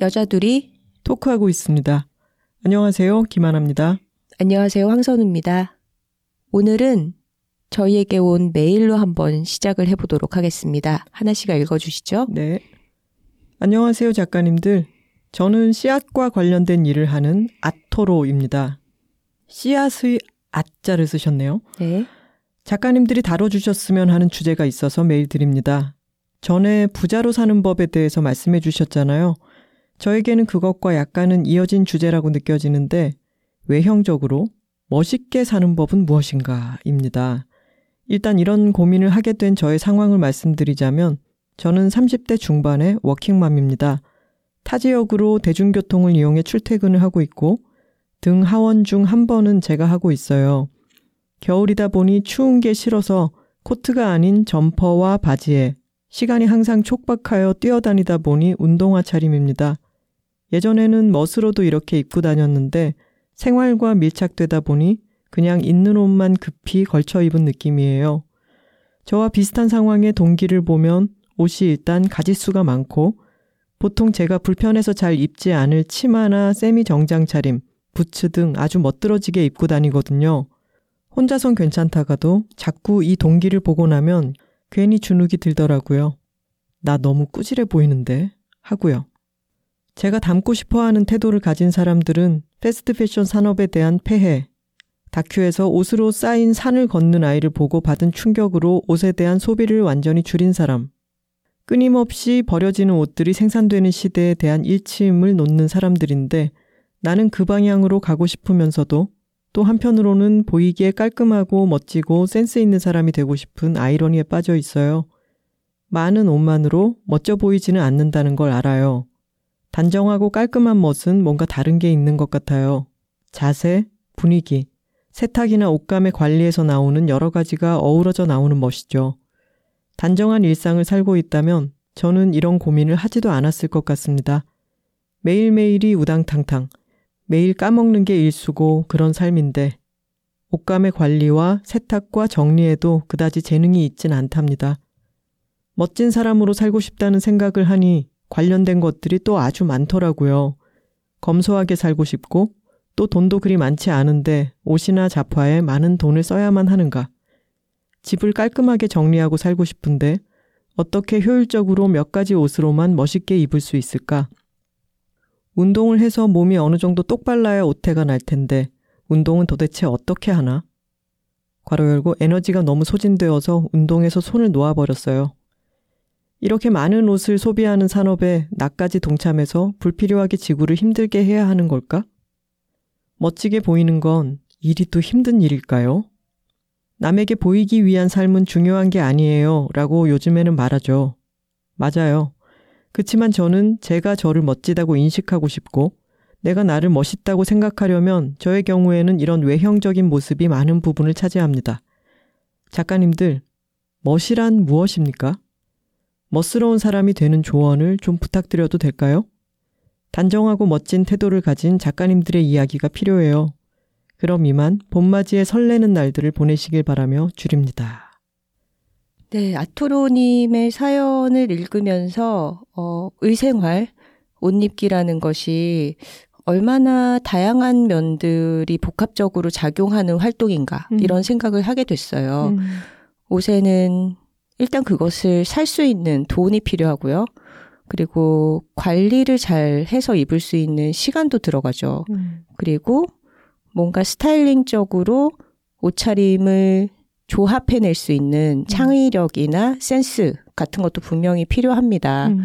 여자들이 토크하고 있습니다. 안녕하세요. 김하나입니다. 안녕하세요. 황선우입니다. 오늘은 저희에게 온 메일로 한번 시작을 해보도록 하겠습니다. 하나 씨가 읽어주시죠. 네. 안녕하세요, 작가님들. 저는 씨앗과 관련된 일을 하는 아토로입니다. 씨앗의 아자를 쓰셨네요. 네. 작가님들이 다뤄주셨으면 하는 주제가 있어서 메일 드립니다. 전에 부자로 사는 법에 대해서 말씀해 주셨잖아요. 저에게는 그것과 약간은 이어진 주제라고 느껴지는데 외형적으로 멋있게 사는 법은 무엇인가? 입니다. 일단 이런 고민을 하게 된 저의 상황을 말씀드리자면 저는 30대 중반의 워킹맘입니다. 타 지역으로 대중교통을 이용해 출퇴근을 하고 있고 등 하원 중 한 번은 제가 하고 있어요. 겨울이다 보니 추운 게 싫어서 코트가 아닌 점퍼와 바지에 시간이 항상 촉박하여 뛰어다니다 보니 운동화 차림입니다. 예전에는 멋으로도 이렇게 입고 다녔는데 생활과 밀착되다 보니 그냥 있는 옷만 급히 걸쳐 입은 느낌이에요. 저와 비슷한 상황의 동기를 보면 옷이 일단 가짓수가 많고 보통 제가 불편해서 잘 입지 않을 치마나 세미 정장 차림, 부츠 등 아주 멋들어지게 입고 다니거든요. 혼자선 괜찮다가도 자꾸 이 동기를 보고 나면 괜히 주눅이 들더라고요. 나 너무 꾸질해 보이는데 하고요. 제가 닮고 싶어 하는 태도를 가진 사람들은 패스트 패션 산업에 대한 폐해, 다큐에서 옷으로 쌓인 산을 걷는 아이를 보고 받은 충격으로 옷에 대한 소비를 완전히 줄인 사람, 끊임없이 버려지는 옷들이 생산되는 시대에 대한 일침을 놓는 사람들인데 나는 그 방향으로 가고 싶으면서도 또 한편으로는 보이기에 깔끔하고 멋지고 센스 있는 사람이 되고 싶은 아이러니에 빠져 있어요. 많은 옷만으로 멋져 보이지는 않는다는 걸 알아요. 단정하고 깔끔한 멋은 뭔가 다른 게 있는 것 같아요. 자세, 분위기, 세탁이나 옷감의 관리에서 나오는 여러 가지가 어우러져 나오는 멋이죠. 단정한 일상을 살고 있다면 저는 이런 고민을 하지도 않았을 것 같습니다. 매일매일이 우당탕탕, 매일 까먹는 게 일수고 그런 삶인데 옷감의 관리와 세탁과 정리에도 그다지 재능이 있진 않답니다. 멋진 사람으로 살고 싶다는 생각을 하니 관련된 것들이 또 아주 많더라고요. 검소하게 살고 싶고 또 돈도 그리 많지 않은데 옷이나 잡화에 많은 돈을 써야만 하는가. 집을 깔끔하게 정리하고 살고 싶은데 어떻게 효율적으로 몇 가지 옷으로만 멋있게 입을 수 있을까? 운동을 해서 몸이 어느 정도 똑발라야 오태가 날 텐데 운동은 도대체 어떻게 하나? 괄호 열고 에너지가 너무 소진되어서 운동에서 손을 놓아버렸어요. 이렇게 많은 옷을 소비하는 산업에 나까지 동참해서 불필요하게 지구를 힘들게 해야 하는 걸까? 멋지게 보이는 건 일이 또 힘든 일일까요? 남에게 보이기 위한 삶은 중요한 게 아니에요. 라고 요즘에는 말하죠. 맞아요. 그치만 저는 제가 저를 멋지다고 인식하고 싶고, 내가 나를 멋있다고 생각하려면 저의 경우에는 이런 외형적인 모습이 많은 부분을 차지합니다. 작가님들, 멋이란 무엇입니까? 멋스러운 사람이 되는 조언을 좀 부탁드려도 될까요? 단정하고 멋진 태도를 가진 작가님들의 이야기가 필요해요. 그럼 이만 봄맞이에 설레는 날들을 보내시길 바라며 줄입니다. 네, 아토로님의 사연을 읽으면서, 어, 의생활, 옷 입기라는 것이 얼마나 다양한 면들이 복합적으로 작용하는 활동인가, 음. 이런 생각을 하게 됐어요. 음. 옷에는 일단 그것을 살 수 있는 돈이 필요하고요. 그리고 관리를 잘 해서 입을 수 있는 시간도 들어가죠. 음. 그리고 뭔가 스타일링적으로 옷차림을 조합해낼 수 있는 음. 창의력이나 센스 같은 것도 분명히 필요합니다. 음.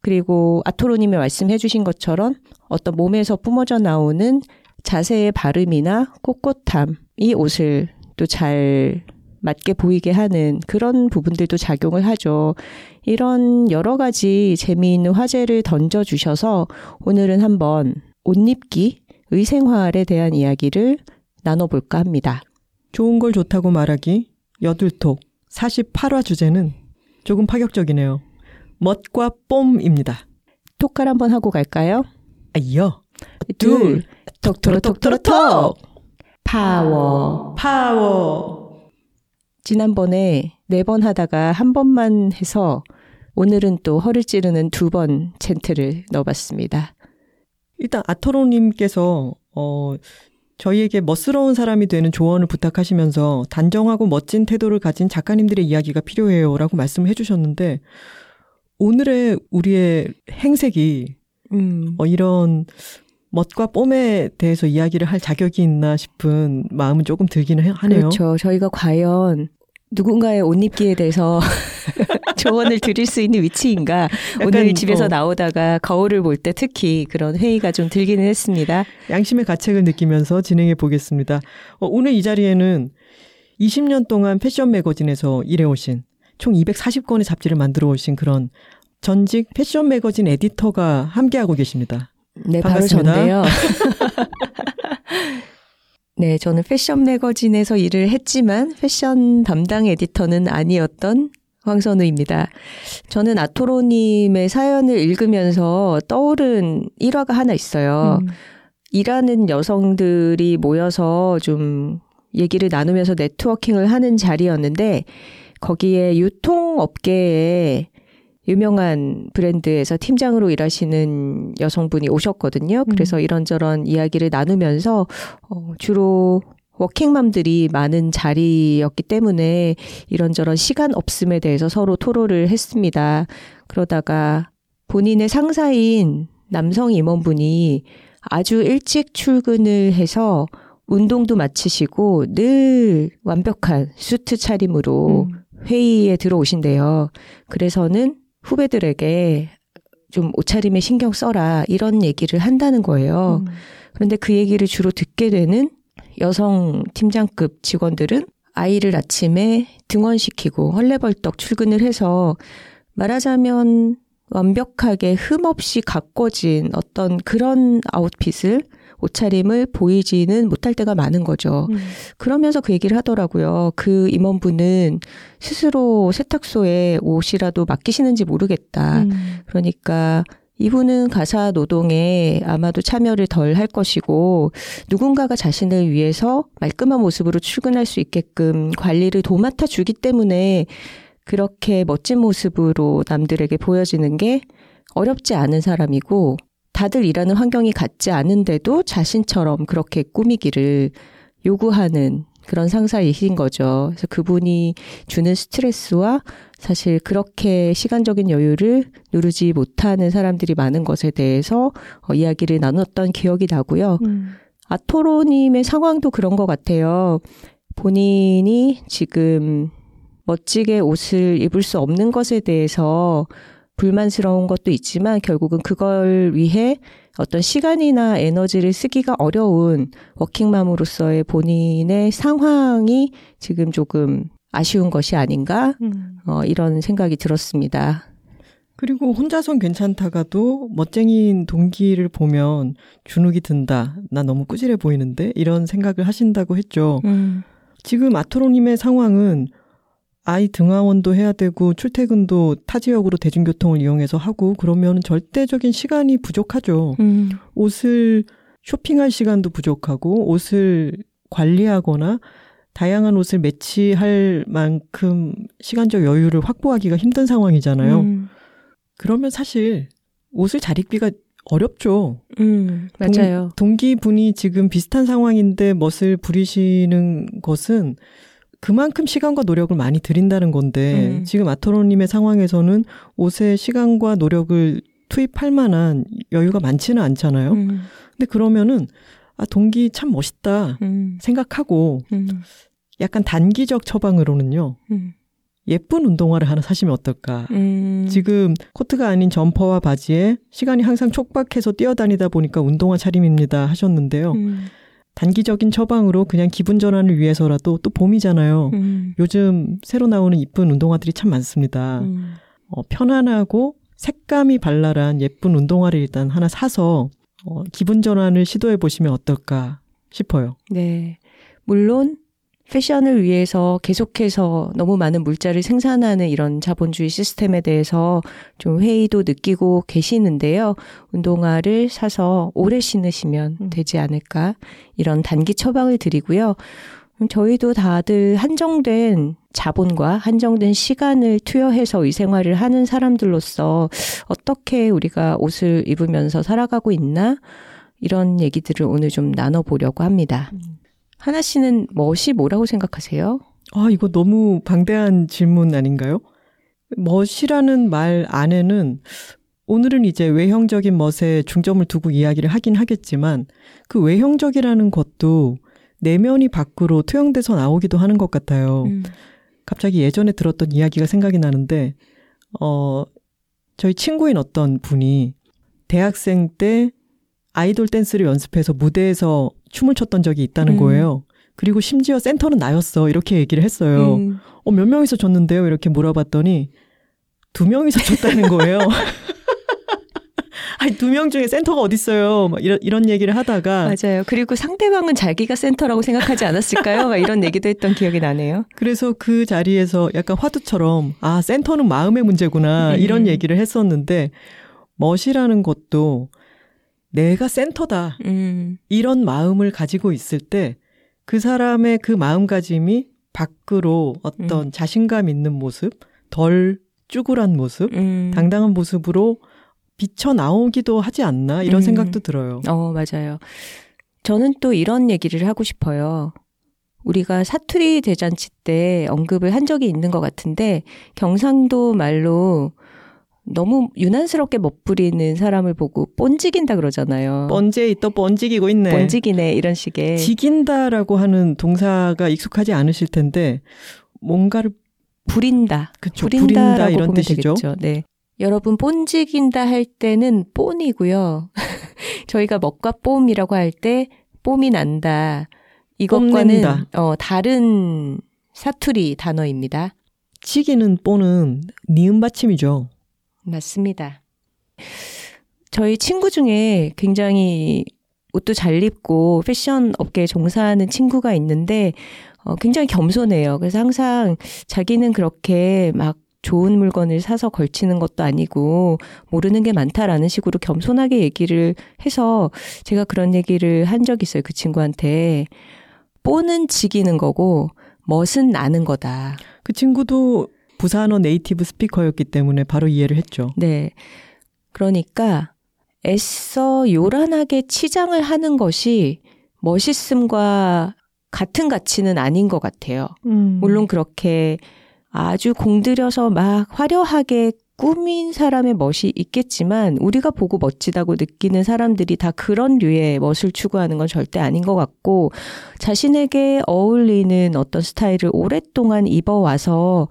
그리고 아토로님이 말씀해주신 것처럼 어떤 몸에서 뿜어져 나오는 자세의 발음이나 꼿꼿함, 이 옷을 또 잘 맞게 보이게 하는 그런 부분들도 작용을 하죠. 이런 여러 가지 재미있는 화제를 던져주셔서 오늘은 한번 옷 입기, 의생활에 대한 이야기를 나눠볼까 합니다. 좋은 걸 좋다고 말하기, 여둘톡, 48화 주제는 조금 파격적이네요. 멋과 뽐입니다. 톡깔 한번 하고 갈까요? 아이요. 둘, 톡톡톡톡톡! 파워. 파워. 지난번에 네 번 하다가 한 번만 해서 오늘은 또 허를 찌르는 두 번 챈트를 넣어봤습니다. 일단 아토로님께서 어 저희에게 멋스러운 사람이 되는 조언을 부탁하시면서 단정하고 멋진 태도를 가진 작가님들의 이야기가 필요해요라고 말씀을 해주셨는데 오늘의 우리의 행색이 음. 어, 이런 멋과 뽐에 대해서 이야기를 할 자격이 있나 싶은 마음은 조금 들기는 해- 하네요. 그렇죠. 저희가 과연 누군가의 옷 입기에 대해서 조언을 드릴 수 있는 위치인가. 오늘 집에서 어. 나오다가 거울을 볼 때 특히 그런 회의가 좀 들기는 했습니다. 양심의 가책을 느끼면서 진행해 보겠습니다. 어, 오늘 이 자리에는 20년 동안 패션 매거진에서 일해오신 총 240권의 잡지를 만들어 오신 그런 전직 패션 매거진 에디터가 함께하고 계십니다. 네, 반갑습니다. 바로 전데요. 네, 저는 패션 매거진에서 일을 했지만 패션 담당 에디터는 아니었던 황선우입니다. 저는 아토로님의 사연을 읽으면서 떠오른 일화가 하나 있어요. 음. 일하는 여성들이 모여서 좀 얘기를 나누면서 네트워킹을 하는 자리였는데 거기에 유통업계에 유명한 브랜드에서 팀장으로 일하시는 여성분이 오셨거든요. 그래서 이런저런 이야기를 나누면서 어, 주로 워킹맘들이 많은 자리였기 때문에 이런저런 시간 없음에 대해서 서로 토로를 했습니다. 그러다가 본인의 상사인 남성 임원분이 아주 일찍 출근을 해서 운동도 마치시고 늘 완벽한 수트 차림으로 음. 회의에 들어오신대요. 그래서는 후배들에게 좀 옷차림에 신경 써라 이런 얘기를 한다는 거예요. 음. 그런데 그 얘기를 주로 듣게 되는 여성 팀장급 직원들은 아이를 아침에 등원시키고 헐레벌떡 출근을 해서 말하자면 완벽하게 흠 없이 가꿔진 어떤 그런 아웃핏을 옷차림을 보이지는 못할 때가 많은 거죠. 음. 그러면서 그 얘기를 하더라고요. 그 임원분은 스스로 세탁소에 옷이라도 맡기시는지 모르겠다. 음. 그러니까 이분은 가사 노동에 아마도 참여를 덜 할 것이고 누군가가 자신을 위해서 말끔한 모습으로 출근할 수 있게끔 관리를 도맡아 주기 때문에 그렇게 멋진 모습으로 남들에게 보여지는 게 어렵지 않은 사람이고 다들 일하는 환경이 같지 않은데도 자신처럼 그렇게 꾸미기를 요구하는 그런 상사이신 거죠. 그래서 그분이 주는 스트레스와 사실 그렇게 시간적인 여유를 누르지 못하는 사람들이 많은 것에 대해서 어, 이야기를 나눴던 기억이 나고요. 음. 아토로님의 상황도 그런 것 같아요. 본인이 지금 멋지게 옷을 입을 수 없는 것에 대해서 불만스러운 것도 있지만 결국은 그걸 위해 어떤 시간이나 에너지를 쓰기가 어려운 워킹맘으로서의 본인의 상황이 지금 조금 아쉬운 것이 아닌가 음. 어, 이런 생각이 들었습니다. 그리고 혼자선 괜찮다가도 멋쟁이인 동기를 보면 주눅이 든다. 나 너무 꾸질해 보이는데? 이런 생각을 하신다고 했죠. 지금 아토로님의 상황은 아이 등하원도 해야 되고 출퇴근도 타 지역으로 대중교통을 이용해서 하고 그러면 절대적인 시간이 부족하죠. 음. 옷을 쇼핑할 시간도 부족하고 옷을 관리하거나 다양한 옷을 매치할 만큼 시간적 여유를 확보하기가 힘든 상황이잖아요. 음. 그러면 사실 옷을 잘 입기가 어렵죠. 음. 맞아요. 동기분이 지금 비슷한 상황인데 멋을 부리시는 것은 그만큼 시간과 노력을 많이 들인다는 건데 음. 지금 아토로님의 상황에서는 옷에 시간과 노력을 투입할 만한 여유가 많지는 않잖아요. 음. 근데 그러면은 아 동기 참 멋있다 음. 생각하고 음. 약간 단기적 처방으로는요. 음. 예쁜 운동화를 하나 사시면 어떨까? 음. 지금 코트가 아닌 점퍼와 바지에 시간이 항상 촉박해서 뛰어다니다 보니까 운동화 차림입니다 하셨는데요. 음. 단기적인 처방으로 그냥 기분 전환을 위해서라도 또 봄이잖아요. 음. 요즘 새로 나오는 이쁜 운동화들이 참 많습니다. 음. 어, 편안하고 색감이 발랄한 예쁜 운동화를 일단 하나 사서 어, 기분 전환을 시도해 보시면 어떨까 싶어요. 네. 물론 패션을 위해서 계속해서 너무 많은 물자를 생산하는 이런 자본주의 시스템에 대해서 좀 회의도 느끼고 계시는데요. 운동화를 사서 오래 신으시면 음. 되지 않을까 이런 단기 처방을 드리고요. 음, 저희도 다들 한정된 자본과 한정된 시간을 투여해서 의생활을 하는 사람들로서 어떻게 우리가 옷을 입으면서 살아가고 있나 이런 얘기들을 오늘 좀 나눠보려고 합니다. 하나 씨는 멋이 뭐라고 생각하세요? 아, 이거 너무 방대한 질문 아닌가요? 멋이라는 말 안에는 오늘은 이제 외형적인 멋에 중점을 두고 이야기를 하긴 하겠지만 그 외형적이라는 것도 내면이 밖으로 투영돼서 나오기도 하는 것 같아요. 음. 갑자기 예전에 들었던 이야기가 생각이 나는데, 어, 저희 친구인 어떤 분이 대학생 때 아이돌 댄스를 연습해서 무대에서 춤을 췄던 적이 있다는 음. 거예요. 그리고 심지어 센터는 나였어. 이렇게 얘기를 했어요. 음. 어, 몇 명이서 줬는데요? 이렇게 물어봤더니 두 명이서 줬다는 거예요. 아니, 두 명 중에 센터가 어딨어요. 막 이런, 이런 얘기를 하다가. 맞아요. 그리고 상대방은 자기가 센터라고 생각하지 않았을까요? 막 이런 얘기도 했던 기억이 나네요. 그래서 그 자리에서 약간 화두처럼, 아, 센터는 마음의 문제구나. 음. 이런 얘기를 했었는데, 멋이라는 것도 내가 센터다. 음. 이런 마음을 가지고 있을 때, 그 사람의 그 마음가짐이 밖으로 어떤 자신감 있는 모습, 덜 쭈글한 모습, 음. 당당한 모습으로 비쳐 나오기도 하지 않나 이런 음. 생각도 들어요. 어, 맞아요. 저는 또 이런 얘기를 하고 싶어요. 우리가 사투리 대잔치 때 언급을 한 적이 있는 것 같은데, 경상도 말로 너무 유난스럽게 멋부리는 사람을 보고 뻔지긴다 그러잖아요. 번지에 있다 번지기고 있네. 뻔지기네, 이런 식의. 지긴다라고 하는 동사가 익숙하지 않으실 텐데 뭔가를 부린다. 그쵸 부린다라고 부린다 이런 뜻이죠. 되겠죠. 네. 여러분 뽐지긴다 할 때는 뽐이고요. 저희가 먹과 뽐이라고 할 때 뽐이 난다. 이것과는 뽐낸다. 어, 다른 사투리 단어입니다. 치기는 뽀는 니은 받침이죠. 맞습니다. 저희 친구 중에 굉장히 옷도 잘 입고 패션 업계에 종사하는 친구가 있는데 어, 굉장히 겸손해요. 그래서 항상 자기는 그렇게 막 좋은 물건을 사서 걸치는 것도 아니고 모르는 게 많다라는 식으로 겸손하게 얘기를 해서 제가 그런 얘기를 한 적이 있어요. 그 친구한테. 뽀는 지기는 거고 멋은 나는 거다. 그 친구도 부산어 네이티브 스피커였기 때문에 바로 이해를 했죠. 네. 그러니까 애써 요란하게 치장을 하는 것이 멋있음과 같은 가치는 아닌 것 같아요. 음. 물론 그렇게 아주 공들여서 막 화려하게 꾸민 사람의 멋이 있겠지만 우리가 보고 멋지다고 느끼는 사람들이 다 그런 류의 멋을 추구하는 건 절대 아닌 것 같고 자신에게 어울리는 어떤 스타일을 오랫동안 입어와서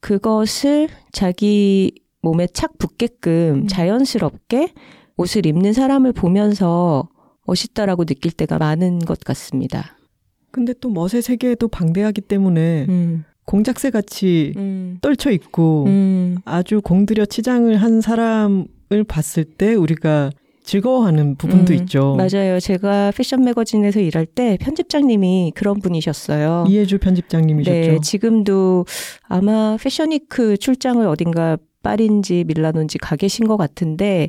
그것을 자기 몸에 착 붙게끔 음. 자연스럽게 옷을 입는 사람을 보면서 멋있다라고 느낄 때가 많은 것 같습니다. 근데 또 멋의 세계도 방대하기 때문에 음, 공작새 같이 음, 떨쳐 있고 음. 아주 공들여 치장을 한 사람을 봤을 때 우리가 즐거워하는 부분도 음, 있죠. 맞아요. 제가 패션 매거진에서 일할 때 편집장님이 그런 분이셨어요. 이해주 편집장님이셨죠. 네, 지금도 아마 패션위크 출장을 어딘가 파리인지 밀라노인지 가 계신 것 같은데,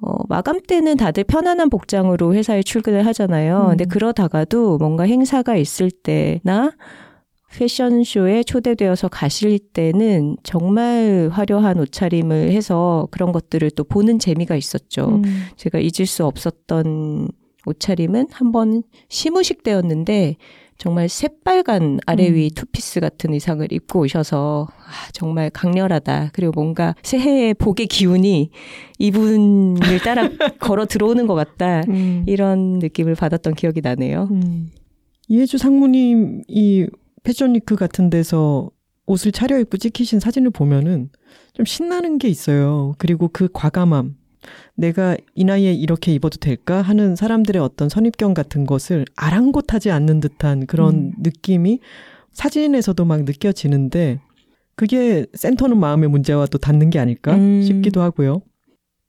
어, 마감 때는 다들 편안한 복장으로 회사에 출근을 하잖아요. 음. 근데 그러다가도 뭔가 행사가 있을 때나 패션쇼에 초대되어서 가실 때는 정말 화려한 옷차림을 해서 그런 것들을 또 보는 재미가 있었죠. 음. 제가 잊을 수 없었던 옷차림은 한 번 시무식 때였는데 정말 새빨간 아래 위 투피스 같은 의상을 입고 오셔서 아, 정말 강렬하다. 그리고 뭔가 새해의 복의 기운이 이분을 따라 걸어 들어오는 것 같다. 음. 이런 느낌을 받았던 기억이 나네요. 음. 이해주 상무님이 패션위크 같은 데서 옷을 차려입고 찍히신 사진을 보면은 좀 신나는 게 있어요. 그리고 그 과감함. 내가 이 나이에 이렇게 입어도 될까 하는 사람들의 어떤 선입견 같은 것을 아랑곳하지 않는 듯한 그런 음. 느낌이 사진에서도 막 느껴지는데 그게 센터는 마음의 문제와 또 닿는 게 아닐까 음. 싶기도 하고요.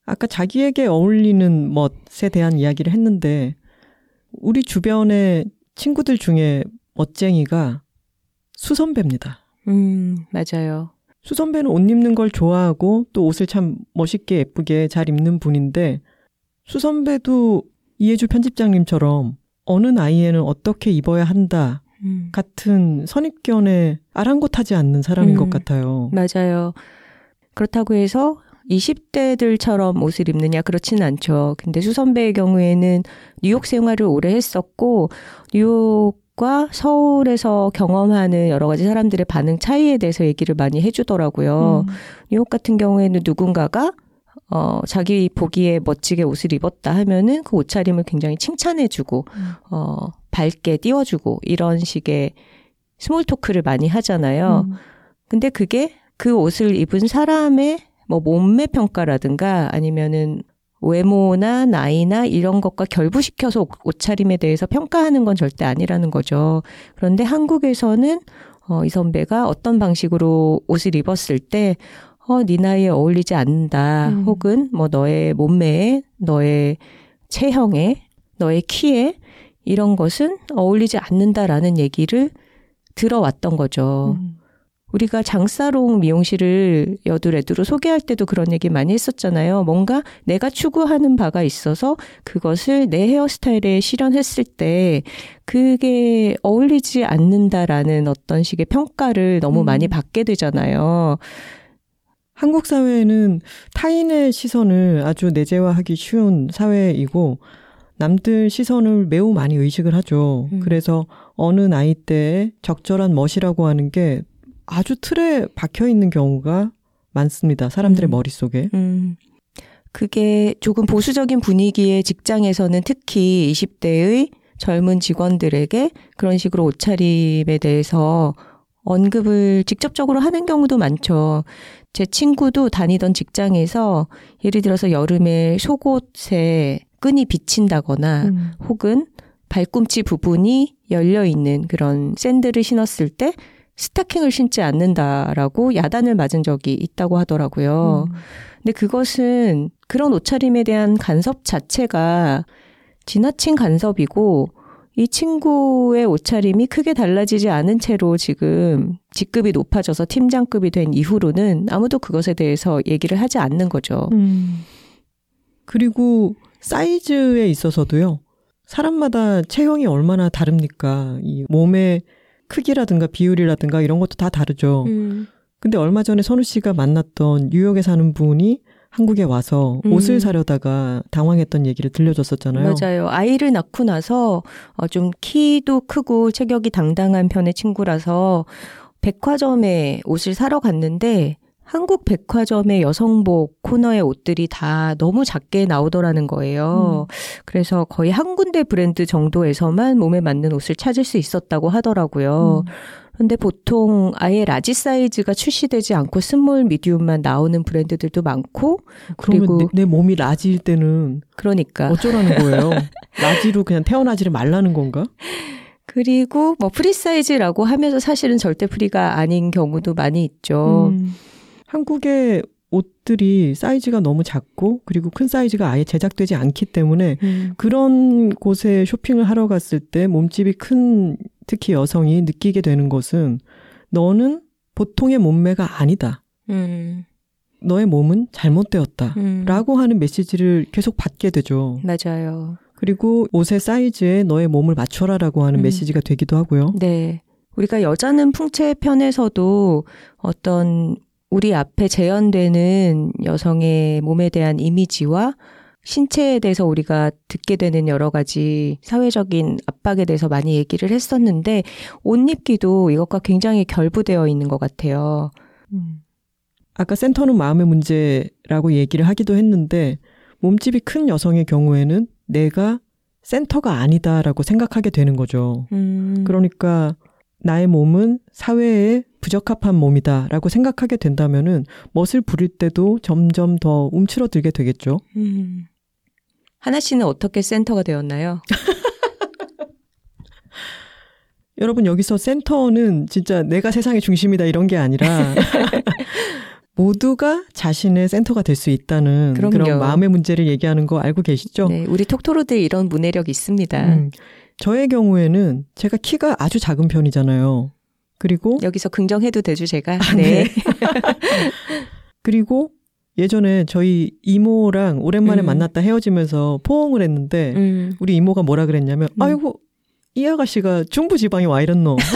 아까 자기에게 어울리는 멋에 대한 이야기를 했는데 우리 주변의 친구들 중에 멋쟁이가 수선배입니다. 음, 맞아요. 수선배는 옷 입는 걸 좋아하고 또 옷을 참 멋있게 예쁘게 잘 입는 분인데 수선배도 이해주 편집장님처럼 어느 나이에는 어떻게 입어야 한다 음. 같은 선입견에 아랑곳하지 않는 사람인 음. 것 같아요. 맞아요. 그렇다고 해서 20대들처럼 옷을 입느냐 그렇지는 않죠. 근데 수선배의 경우에는 뉴욕 생활을 오래 했었고 뉴욕과 서울에서 경험하는 여러 가지 사람들의 반응 차이에 대해서 얘기를 많이 해주더라고요. 음. 뉴욕 같은 경우에는 누군가가 어, 자기 보기에 멋지게 옷을 입었다 하면은 그 옷차림을 굉장히 칭찬해주고, 음. 어, 밝게 띄워주고, 이런 식의 small talk를 많이 하잖아요. 음. 근데 그게 그 옷을 입은 사람의 뭐 몸매 평가라든가 아니면은 외모나 나이나 이런 것과 결부시켜서 옷- 옷차림에 대해서 평가하는 건 절대 아니라는 거죠. 그런데 한국에서는 어, 이 선배가 어떤 방식으로 옷을 입었을 때 어, 네 나이에 어울리지 않는다. 음. 혹은 뭐 너의 몸매에, 너의 체형에, 너의 키에 이런 것은 어울리지 않는다라는 얘기를 들어왔던 거죠. 음. 우리가 장사롱 미용실을 여드레드로 소개할 때도 그런 얘기 많이 했었잖아요. 뭔가 내가 추구하는 바가 있어서 그것을 내 헤어스타일에 실현했을 때 그게 어울리지 않는다라는 어떤 식의 평가를 너무 음. 많이 받게 되잖아요. 한국 사회는 타인의 시선을 아주 내재화하기 쉬운 사회이고 남들 시선을 매우 많이 의식을 하죠. 음. 그래서 어느 나이 대에 적절한 멋이라고 하는 게 아주 틀에 박혀 있는 경우가 많습니다. 사람들의 음. 머릿속에. 음. 그게 조금 보수적인 분위기의 직장에서는 특히 20대의 젊은 직원들에게 그런 식으로 옷차림에 대해서 언급을 직접적으로 하는 경우도 많죠. 제 친구도 다니던 직장에서 예를 들어서 여름에 속옷에 끈이 비친다거나 음. 혹은 발꿈치 부분이 열려 있는 그런 샌들을 신었을 때 스타킹을 신지 않는다라고 야단을 맞은 적이 있다고 하더라고요. 음. 근데 그것은 그런 옷차림에 대한 간섭 자체가 지나친 간섭이고 이 친구의 옷차림이 크게 달라지지 않은 채로 지금 직급이 높아져서 팀장급이 된 이후로는 아무도 그것에 대해서 얘기를 하지 않는 거죠. 음. 그리고 사이즈에 있어서도요. 사람마다 체형이 얼마나 다릅니까? 이 몸의 크기라든가 비율이라든가 이런 것도 다 다르죠. 음. 근데 얼마 전에 선우 씨가 만났던 뉴욕에 사는 분이 한국에 와서 음. 옷을 사려다가 당황했던 얘기를 들려줬었잖아요. 맞아요. 아이를 낳고 나서 어, 좀 키도 크고 체격이 당당한 편의 친구라서 백화점에 옷을 사러 갔는데 한국 백화점의 여성복 코너의 옷들이 다 너무 작게 나오더라는 거예요. 그래서 거의 한 군데 브랜드 정도에서만 몸에 맞는 옷을 찾을 수 있었다고 하더라고요. 음. 근데 보통 아예 large 사이즈가 출시되지 않고 small medium만 나오는 브랜드들도 많고 그러면 그리고- 내, 내 몸이 large일 때는 그러니까 어쩌라는 거예요? large로 그냥 태어나지를 말라는 건가? 그리고 뭐 free 사이즈라고 하면서 사실은 절대 free가 아닌 경우도 많이 있죠. 음. 한국의 옷들이 사이즈가 너무 작고 그리고 큰 사이즈가 아예 제작되지 않기 때문에 음. 그런 곳에 쇼핑을 하러 갔을 때 몸집이 큰 특히 여성이 느끼게 되는 것은 너는 보통의 몸매가 아니다. 음. 너의 몸은 잘못되었다. 음. 라고 하는 메시지를 계속 받게 되죠. 맞아요. 그리고 옷의 사이즈에 너의 몸을 맞춰라 라고 하는 음. 메시지가 되기도 하고요. 네. 우리가 여자는 풍채 편에서도 어떤 우리 앞에 재현되는 여성의 몸에 대한 이미지와 신체에 대해서 우리가 듣게 되는 여러 가지 사회적인 압박에 대해서 많이 얘기를 했었는데 옷 입기도 이것과 굉장히 결부되어 있는 것 같아요. 아까 센터는 마음의 문제라고 얘기를 하기도 했는데 몸집이 큰 여성의 경우에는 내가 센터가 아니다라고 생각하게 되는 거죠. 음. 그러니까 나의 몸은 사회에 부적합한 몸이다라고 생각하게 된다면은 멋을 부릴 때도 점점 더 움츠러들게 되겠죠. 음. 하나 씨는 어떻게 센터가 되었나요? 여러분 여기서 센터는 진짜 내가 세상의 중심이다 이런 게 아니라 모두가 자신의 센터가 될 수 있다는 그럼요. 그런 마음의 문제를 얘기하는 거 알고 계시죠? 네, 우리 톡토로들 이런 문해력 있습니다. 음. 저의 경우에는 제가 키가 아주 작은 편이잖아요. 그리고 여기서 긍정해도 되죠, 제가. 아, 네. 그리고 예전에 저희 이모랑 오랜만에 음. 만났다 헤어지면서 포옹을 했는데 음. 우리 이모가 뭐라 그랬냐면 음. 아이고 이 아가씨가 중부 지방에 와 이랬노.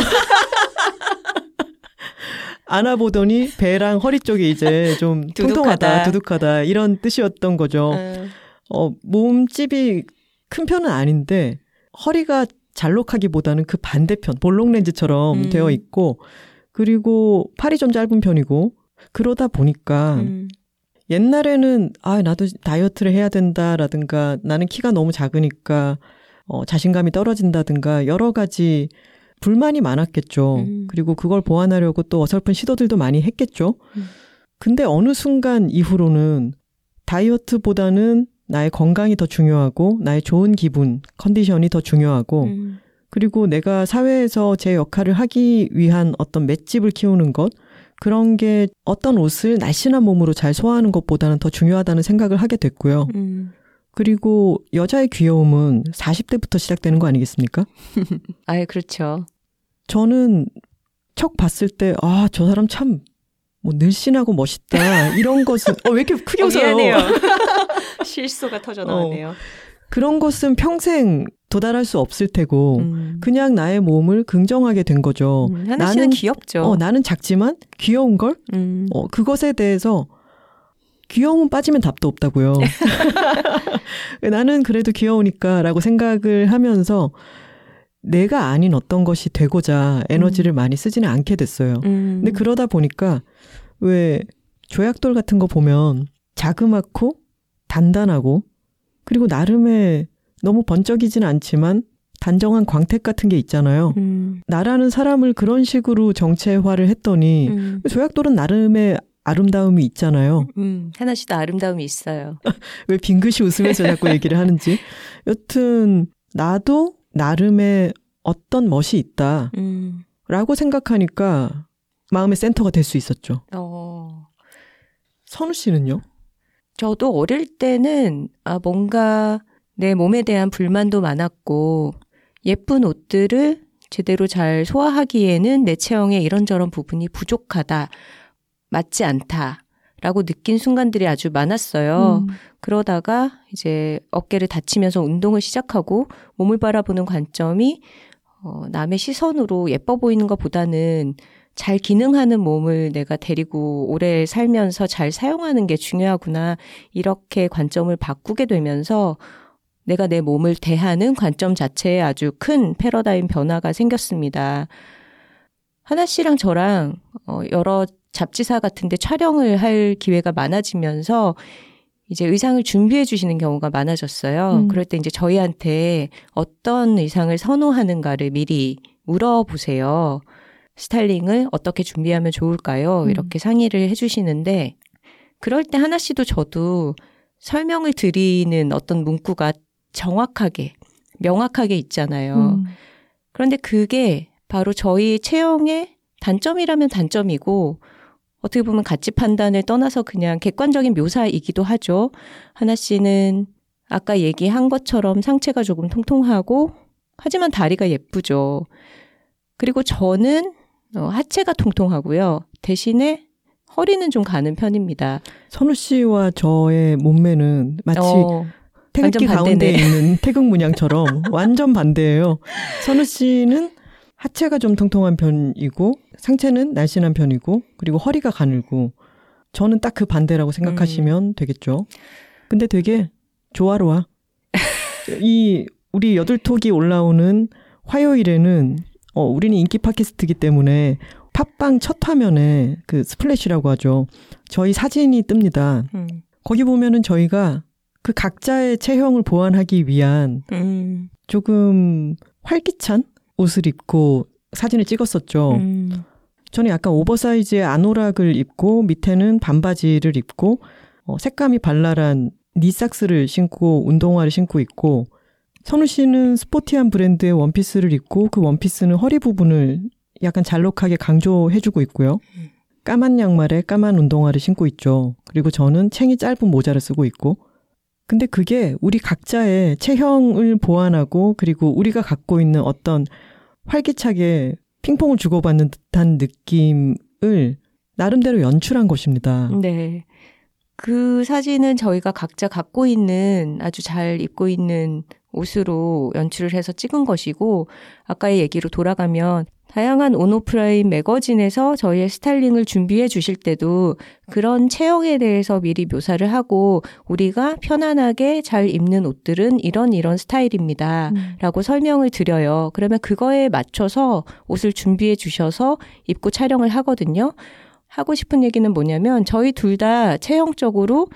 안아보더니 배랑 허리 쪽이 이제 좀 통통하다, 두둑하다. 두둑하다 이런 뜻이었던 거죠. 음. 어, 몸집이 큰 편은 아닌데 허리가 잘록하기보다는 그 반대편 볼록 렌즈처럼 음. 되어 있고 그리고 팔이 좀 짧은 편이고 그러다 보니까 음. 옛날에는 아 나도 다이어트를 해야 된다라든가 나는 키가 너무 작으니까 어, 자신감이 떨어진다든가 여러 가지 불만이 많았겠죠. 음. 그리고 그걸 보완하려고 또 어설픈 시도들도 많이 했겠죠. 음. 근데 어느 순간 이후로는 다이어트보다는 나의 건강이 더 중요하고 나의 좋은 기분, 컨디션이 더 중요하고 음. 그리고 내가 사회에서 제 역할을 하기 위한 어떤 맷집을 키우는 것 그런 게 어떤 옷을 날씬한 몸으로 잘 소화하는 것보다는 더 중요하다는 생각을 하게 됐고요. 음. 그리고 여자의 귀여움은 40대부터 시작되는 거 아니겠습니까? 아예 그렇죠. 저는 척 봤을 때, 아, 저 사람 참, 뭐, 늘씬하고 멋있다. 이런 것은, 어, 왜 이렇게 크게 웃어요? 실수가 터져 나왔네요. 그런 것은 평생 도달할 수 없을 테고, 음. 그냥 나의 몸을 긍정하게 된 거죠. 음, 나는- 귀엽죠. 어, 나는 작지만 귀여운 걸? 음. 어, 그것에 대해서 귀여움은 빠지면 답도 없다고요. 나는 그래도 귀여우니까 라고 생각을 하면서 내가 아닌 어떤 것이 되고자 에너지를 많이 쓰지는 않게 됐어요. 음. 근데 그러다 보니까 왜 조약돌 같은 거 보면 자그맣고 단단하고 그리고 나름의 너무 번쩍이진 않지만 단정한 광택 같은 게 있잖아요. 음. 나라는 사람을 그런 식으로 정체화를 했더니 음. 조약돌은 나름의 아름다움이 있잖아요. 음. 하나 씨도 아름다움이 있어요. 왜 빙긋이 웃으면서 자꾸 얘기를 하는지. 여튼 나도 나름의 어떤 멋이 있다라고 음. 생각하니까 마음의 센터가 될 수 있었죠. 어. 선우 씨는요? 저도 어릴 때는 아 뭔가 내 몸에 대한 불만도 많았고 예쁜 옷들을 제대로 잘 소화하기에는 내 체형에 이런저런 부분이 부족하다. 맞지 않다 라고 느낀 순간들이 아주 많았어요. 음. 그러다가 이제 어깨를 다치면서 운동을 시작하고 몸을 바라보는 관점이 어, 남의 시선으로 예뻐 보이는 것보다는 잘 기능하는 몸을 내가 데리고 오래 살면서 잘 사용하는 게 중요하구나. 이렇게 관점을 바꾸게 되면서 내가 내 몸을 대하는 관점 자체에 아주 큰 패러다임 변화가 생겼습니다. 하나 씨랑 저랑 어, 여러 잡지사 같은데 촬영을 할 기회가 많아지면서 이제 의상을 준비해 주시는 경우가 많아졌어요. 음. 그럴 때 이제 저희한테 어떤 의상을 선호하는가를 미리 물어보세요. 스타일링을 어떻게 준비하면 좋을까요? 음. 이렇게 상의를 해주시는데, 그럴 때 하나 씨도 저도 설명을 드리는 어떤 문구가 정확하게, 명확하게 있잖아요. 음. 그런데 그게 바로 저희 체형의 단점이라면 단점이고, 어떻게 보면 가치 판단을 떠나서 그냥 객관적인 묘사이기도 하죠. 하나 씨는 아까 얘기한 것처럼 상체가 조금 통통하고, 하지만 다리가 예쁘죠. 그리고 저는 어, 하체가 통통하고요. 대신에 허리는 좀 가는 편입니다. 선우 씨와 저의 몸매는 마치 어, 태극기 가운데. 있는 태극 문양처럼 완전 반대예요. 선우 씨는 하체가 좀 통통한 편이고 상체는 날씬한 편이고 그리고 허리가 가늘고 저는 딱 그 반대라고 생각하시면 음. 되겠죠. 근데 되게 조화로워. 이 우리 여덟톡이 올라오는 화요일에는 어 우리는 인기 팟캐스트이기 때문에 팟빵 첫 화면에 그 스플래시라고 하죠. 저희 사진이 뜹니다. 음, 거기 보면은 저희가 그 각자의 체형을 보완하기 위한 음, 조금 활기찬 옷을 입고 사진을 찍었었죠. 음, 저는 약간 oversize의 아노락을 입고 밑에는 반바지를 입고 어, 색감이 발랄한 knee socks를 신고 운동화를 신고 있고 선우 씨는 sporty한 브랜드의 원피스를 입고 그 원피스는 허리 부분을 약간 잘록하게 강조해주고 있고요. 까만 양말에 까만 운동화를 신고 있죠. 그리고 저는 챙이 짧은 모자를 쓰고 있고 근데 그게 우리 각자의 체형을 보완하고 그리고 우리가 갖고 있는 어떤 활기차게 핑퐁을 주고받는 듯한 느낌을 나름대로 연출한 것입니다. 네. 그 사진은 저희가 각자 갖고 있는 아주 잘 입고 있는 옷으로 연출을 해서 찍은 것이고, 아까의 얘기로 돌아가면 다양한 온오프라인 매거진에서 저희의 스타일링을 준비해 주실 때도 그런 체형에 대해서 미리 묘사를 하고 우리가 편안하게 잘 입는 옷들은 이런 이런 스타일입니다. 음. 라고 설명을 드려요. 그러면 그거에 맞춰서 옷을 준비해 주셔서 입고 촬영을 하거든요. 하고 싶은 얘기는 뭐냐면 저희 둘 다 체형적으로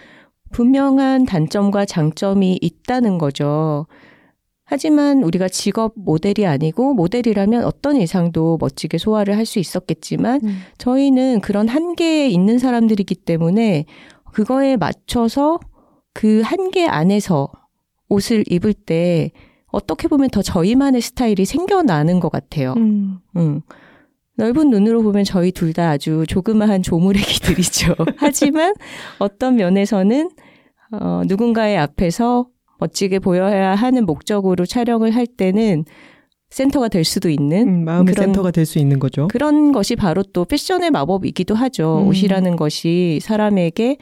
분명한 단점과 장점이 있다는 거죠. 하지만 우리가 직업 모델이 아니고 모델이라면 어떤 이상도 멋지게 소화를 할 수 있었겠지만 음. 저희는 그런 한계에 있는 사람들이기 때문에 그거에 맞춰서 그 한계 안에서 옷을 입을 때 어떻게 보면 더 저희만의 스타일이 생겨나는 것 같아요. 음. 음. 넓은 눈으로 보면 저희 둘 다 아주 조그마한 조무래기들이죠. 하지만 어떤 면에서는 어, 누군가의 앞에서 멋지게 보여야 하는 목적으로 촬영을 할 때는 센터가 될 수도 있는 음, 마음의 그런, 센터가 될 수 있는 거죠. 그런 것이 바로 또 패션의 마법이기도 하죠. 음. 옷이라는 것이 사람에게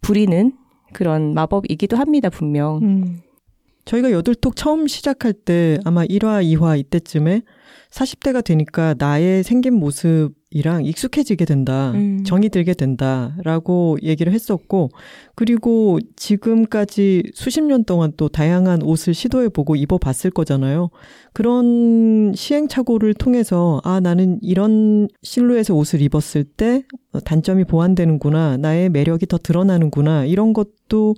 부리는 그런 마법이기도 합니다, 분명. 음. 저희가 여덟톡 처음 시작할 때 아마 1화, 2화 이때쯤에 40대가 되니까 나의 생긴 모습이랑 익숙해지게 된다. 음. 정이 들게 된다. 라고 얘기를 했었고, 그리고 지금까지 수십 년 동안 또 다양한 옷을 시도해 보고 입어 봤을 거잖아요. 그런 시행착오를 통해서, 아, 나는 이런 실루엣의 옷을 입었을 때 단점이 보완되는구나. 나의 매력이 더 드러나는구나. 이런 것도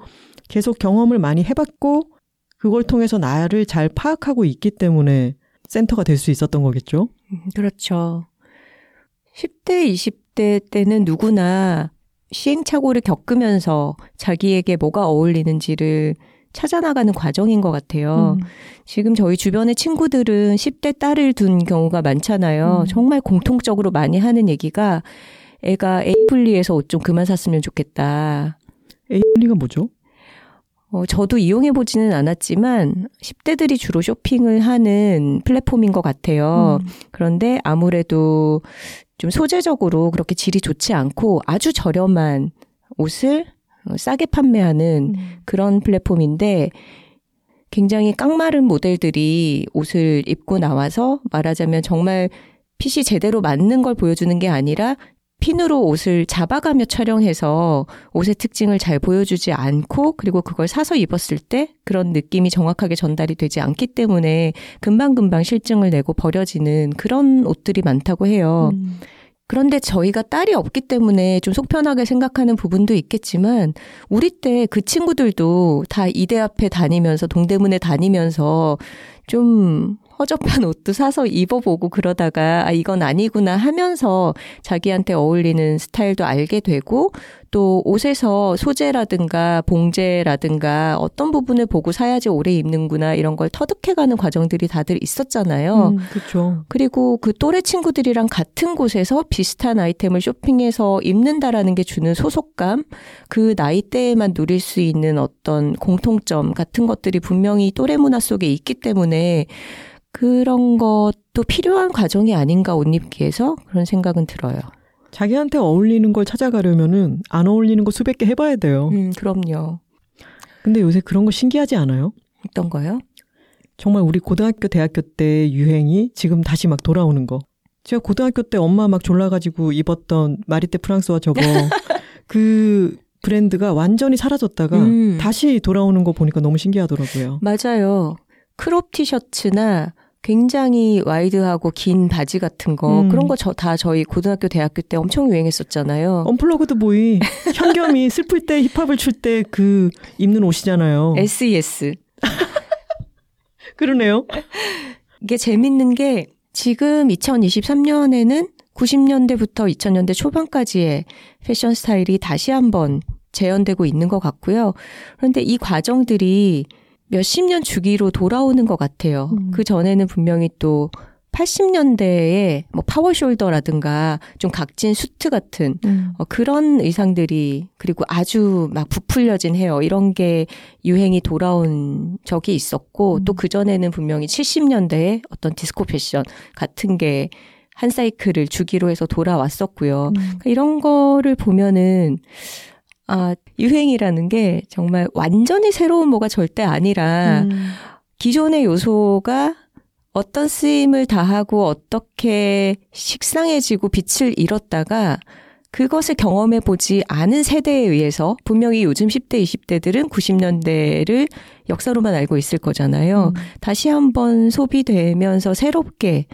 계속 경험을 많이 해봤고, 그걸 통해서 나를 잘 파악하고 있기 때문에 센터가 될 수 있었던 거겠죠? 음, 그렇죠. 10대, 20대 때는 누구나 시행착오를 겪으면서 자기에게 뭐가 어울리는지를 찾아나가는 과정인 것 같아요. 음. 지금 저희 주변의 친구들은 10대 딸을 둔 경우가 많잖아요. 음. 정말 공통적으로 많이 하는 얘기가 애가 에이블리에서 옷 좀 그만 샀으면 좋겠다. 에이블리가 뭐죠? 어, 저도 이용해 보지는 않았지만 10대들이 주로 쇼핑을 하는 플랫폼인 것 같아요. 음. 그런데 아무래도 좀 소재적으로 그렇게 질이 좋지 않고 아주 저렴한 옷을 어, 싸게 판매하는 음. 그런 플랫폼인데 굉장히 깡마른 모델들이 옷을 입고 나와서 말하자면 정말 핏이 제대로 맞는 걸 보여주는 게 아니라 핀으로 옷을 잡아가며 촬영해서 옷의 특징을 잘 보여주지 않고 그리고 그걸 사서 입었을 때 그런 느낌이 정확하게 전달이 되지 않기 때문에 금방금방 실증을 내고 버려지는 그런 옷들이 많다고 해요. 음. 그런데 저희가 딸이 없기 때문에 좀 속편하게 생각하는 부분도 있겠지만 우리 때 그 친구들도 다 이대 앞에 다니면서 동대문에 다니면서 좀 허접한 옷도 사서 입어보고 그러다가 아 이건 아니구나 하면서 자기한테 어울리는 스타일도 알게 되고 또 옷에서 소재라든가 봉제라든가 어떤 부분을 보고 사야지 오래 입는구나 이런 걸 터득해가는 과정들이 다들 있었잖아요. 음, 그렇죠. 그리고 그 또래 친구들이랑 같은 곳에서 비슷한 아이템을 쇼핑해서 입는다라는 게 주는 소속감, 그 나이대에만 누릴 수 있는 어떤 공통점 같은 것들이 분명히 또래 문화 속에 있기 때문에 그런 것도 필요한 과정이 아닌가 옷 입기에서 그런 생각은 들어요. 자기한테 어울리는 걸 찾아가려면은 안 어울리는 거 수백 개 해봐야 돼요. 음, 그럼요. 근데 요새 그런 거 신기하지 않아요? 어떤 거요? 정말 우리 고등학교, 대학교 때 유행이 지금 다시 막 돌아오는 거. 제가 고등학교 때 엄마 막 졸라가지고 입었던 마리떼 프랑스와 저거 그 브랜드가 완전히 사라졌다가 음. 다시 돌아오는 거 보니까 너무 신기하더라고요. 맞아요. crop 티셔츠나 굉장히 wide하고 긴 바지 같은 거 음. 그런 거 저 다 저희 고등학교 대학교 때 엄청 유행했었잖아요. 언플러그드 보이 현겸이 슬플 때 힙합을 출 때 그 입는 옷이잖아요. SES. 그러네요. 이게 재밌는 게 지금 2023년에는 90년대부터 2000년대 초반까지의 패션 스타일이 다시 한번 재현되고 있는 것 같고요. 그런데 이 과정들이 몇십 년 주기로 돌아오는 것 같아요. 음. 그 전에는 분명히 또 80년대에 뭐 파워숄더라든가 좀 각진 수트 같은 음. 어, 그런 의상들이 그리고 아주 막 부풀려진 헤어 이런 게 유행이 돌아온 적이 있었고 음. 또 그 전에는 분명히 70년대에 어떤 디스코 패션 같은 게 한 사이클을 주기로 해서 돌아왔었고요. 음. 그러니까 이런 거를 보면은 아, 유행이라는 게 정말 완전히 새로운 뭐가 절대 아니라 음. 기존의 요소가 어떤 쓰임을 다하고 어떻게 식상해지고 빛을 잃었다가 그것을 경험해 보지 않은 세대에 의해서 분명히 요즘 10대, 20대들은 90년대를 역사로만 알고 있을 거잖아요. 음. 다시 한번 소비되면서 새롭게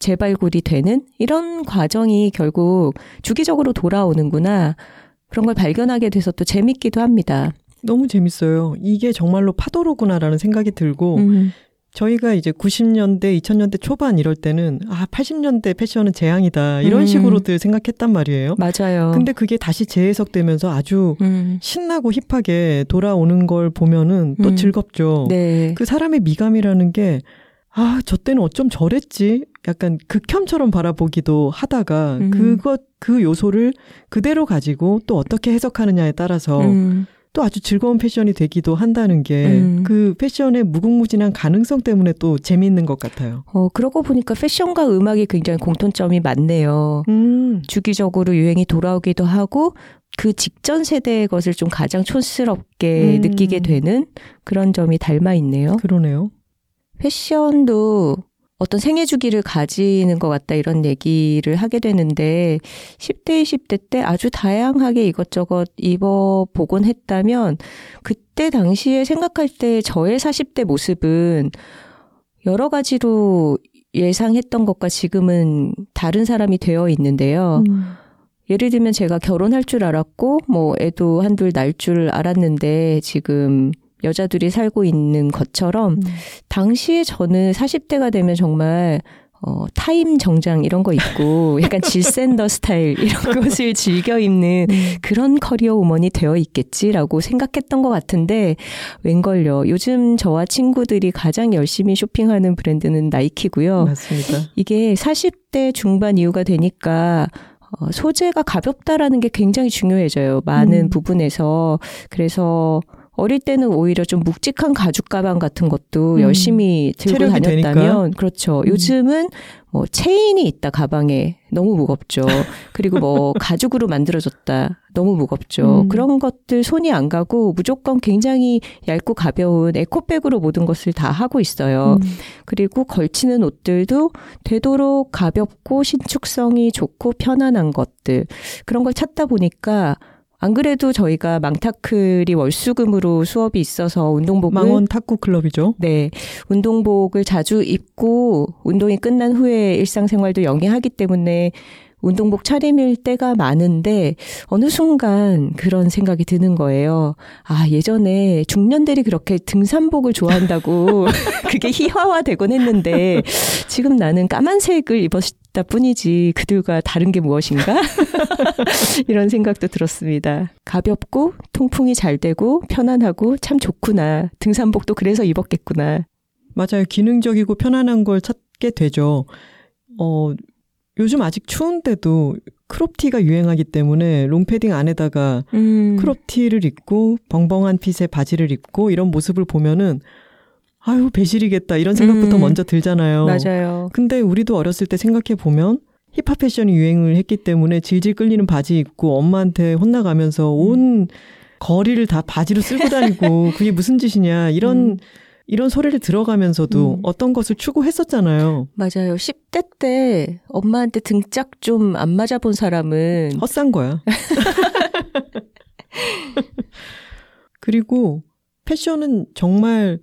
재발굴이 되는 이런 과정이 결국 주기적으로 돌아오는구나. 그런 걸 발견하게 돼서 또 재밌기도 합니다. 너무 재밌어요. 이게 정말로 파도로구나라는 생각이 들고 음, 저희가 이제 90년대, 2000년대 초반 이럴 때는 아 80년대 패션은 재앙이다 이런 음. 식으로들 생각했단 말이에요. 맞아요. 근데 그게 다시 재해석되면서 아주 음, 신나고 힙하게 돌아오는 걸 보면은 또 음. 즐겁죠. 네. 그 사람의 미감이라는 게 아, 저 때는 어쩜 저랬지? 약간 극혐처럼 바라보기도 하다가 음. 그것 그 요소를 그대로 가지고 또 어떻게 해석하느냐에 따라서 음, 또 아주 즐거운 패션이 되기도 한다는 게 음. 그 패션의 무궁무진한 가능성 때문에 또 재미있는 것 같아요. 어, 그러고 보니까 패션과 음악이 굉장히 공통점이 많네요. 음, 주기적으로 유행이 돌아오기도 하고 그 직전 세대의 것을 좀 가장 촌스럽게 음. 느끼게 되는 그런 점이 닮아 있네요. 그러네요. 패션도 어떤 생애 주기를 가지는 것 같다 이런 얘기를 하게 되는데 10대, 20대 때 아주 다양하게 이것저것 입어보곤 했다면 그때 당시에 생각할 때 저의 40대 모습은 여러 가지로 예상했던 것과 지금은 다른 사람이 되어 있는데요. 음. 예를 들면 제가 결혼할 줄 알았고 뭐 애도 한둘 날 줄 알았는데 지금 여자들이 살고 있는 것처럼 음. 당시에 저는 40대가 되면 정말 어, 타임 정장 이런 거 입고 약간 질샌더 스타일 이런 것을 즐겨 입는 음. 그런 커리어 우먼이 되어 있겠지라고 생각했던 것 같은데 웬걸요. 요즘 저와 친구들이 가장 열심히 쇼핑하는 브랜드는 나이키고요. 맞습니다. 이게 40대 중반 이후가 되니까 어, 소재가 가볍다라는 게 굉장히 중요해져요. 많은 음. 부분에서. 그래서 어릴 때는 오히려 좀 묵직한 가죽 가방 같은 것도 음. 열심히 들고 다녔다면 되니까. 그렇죠. 음. 요즘은 뭐 체인이 있다 가방에 너무 무겁죠. 그리고 뭐 가죽으로 만들어졌다 너무 무겁죠. 음. 그런 것들 손이 안 가고 무조건 굉장히 얇고 가벼운 에코백으로 모든 것을 다 하고 있어요. 음. 그리고 걸치는 옷들도 되도록 가볍고 신축성이 좋고 편안한 것들 그런 걸 찾다 보니까 안 그래도 저희가 망타클이 월수금으로 수업이 있어서 운동복을 망원 탁구 클럽이죠. 네 운동복을 자주 입고 운동이 끝난 후에 일상생활도 영위하기 때문에 운동복 차림일 때가 많은데 어느 순간 그런 생각이 드는 거예요. 아 예전에 중년들이 그렇게 등산복을 좋아한다고 그게 희화화되곤 했는데 지금 나는 까만색을 입었다 뿐이지 그들과 다른 게 무엇인가? 이런 생각도 들었습니다. 가볍고 통풍이 잘 되고 편안하고 참 좋구나. 등산복도 그래서 입었겠구나. 맞아요. 기능적이고 편안한 걸 찾게 되죠. 어, 요즘 아직 추운데도 crop티가 유행하기 때문에 롱패딩 안에다가 음. crop티를 입고 벙벙한 핏의 바지를 입고 이런 모습을 보면은 아유 배실이겠다 이런 생각부터 음. 먼저 들잖아요. 맞아요. 근데 우리도 어렸을 때 생각해 보면 힙합 패션이 유행을 했기 때문에 질질 끌리는 바지 입고 엄마한테 혼나가면서 온 거리를 다 바지로 쓸고 다니고 그게 무슨 짓이냐 이런 음. 이런 소리를 들어가면서도 음. 어떤 것을 추구했었잖아요. 맞아요. 10대 때 엄마한테 등짝 좀 안 맞아본 사람은 헛산 거야. 그리고 패션은 정말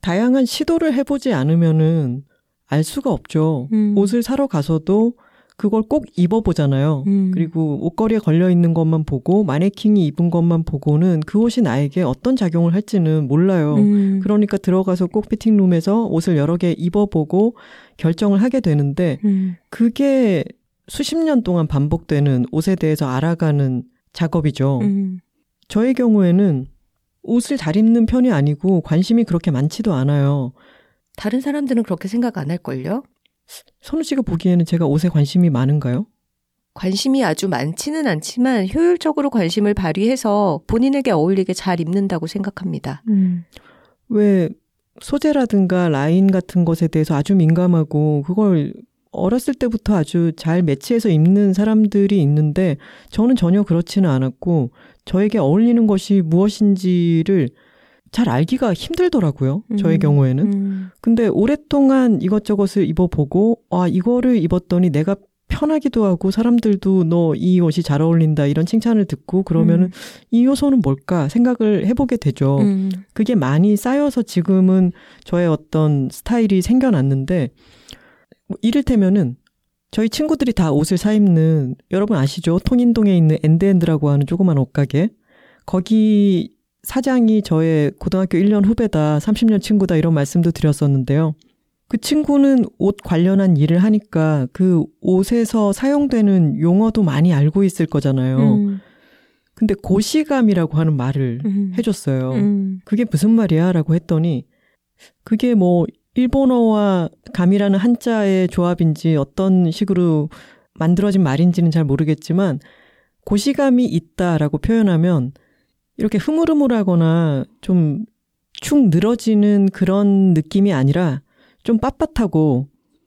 다양한 시도를 해보지 않으면은 알 수가 없죠. 음. 옷을 사러 가서도 그걸 꼭 입어보잖아요. 음. 그리고 옷걸이에 걸려 있는 것만 보고 마네킹이 입은 것만 보고는 그 옷이 나에게 어떤 작용을 할지는 몰라요. 음. 그러니까 들어가서 꼭 피팅룸에서 옷을 여러 개 입어보고 결정을 하게 되는데 음. 그게 수십 년 동안 반복되는 옷에 대해서 알아가는 작업이죠. 음. 저의 경우에는 옷을 잘 입는 편이 아니고 관심이 그렇게 많지도 않아요. 다른 사람들은 그렇게 생각 안 할걸요? 선우 씨가 보기에는 제가 옷에 관심이 많은가요? 관심이 아주 많지는 않지만 효율적으로 관심을 발휘해서 본인에게 어울리게 잘 입는다고 생각합니다. 음. 왜 소재라든가 라인 같은 것에 대해서 아주 민감하고 그걸 어렸을 때부터 아주 잘 매치해서 입는 사람들이 있는데 저는 전혀 그렇지는 않았고 저에게 어울리는 것이 무엇인지를 잘 알기가 힘들더라고요. 저의 음, 경우에는. 음. 근데 오랫동안 이것저것을 입어보고, 아, 이거를 입었더니 내가 편하기도 하고 사람들도 너 이 옷이 잘 어울린다 이런 칭찬을 듣고 그러면은 음. 이 요소는 뭘까 생각을 해보게 되죠. 음. 그게 많이 쌓여서 지금은 저의 어떤 스타일이 생겨났는데 뭐 이를테면은 저희 친구들이 다 옷을 사 입는 여러분 아시죠? 통인동에 있는 엔드엔드라고 하는 조그만 옷가게 거기 사장이 저의 고등학교 1년 후배다, 30년 친구다 이런 말씀도 드렸었는데요. 그 친구는 옷 관련한 일을 하니까 그 옷에서 사용되는 용어도 많이 알고 있을 거잖아요. 음. 근데 고시감이라고 하는 말을 음. 해줬어요. 음. 그게 무슨 말이야? 라고 했더니 그게 뭐 일본어와 감이라는 한자의 조합인지 어떤 식으로 만들어진 말인지는 잘 모르겠지만 고시감이 있다라고 표현하면 이렇게 흐물흐물하거나 좀 축 늘어지는 그런 느낌이 아니라 좀 빳빳하고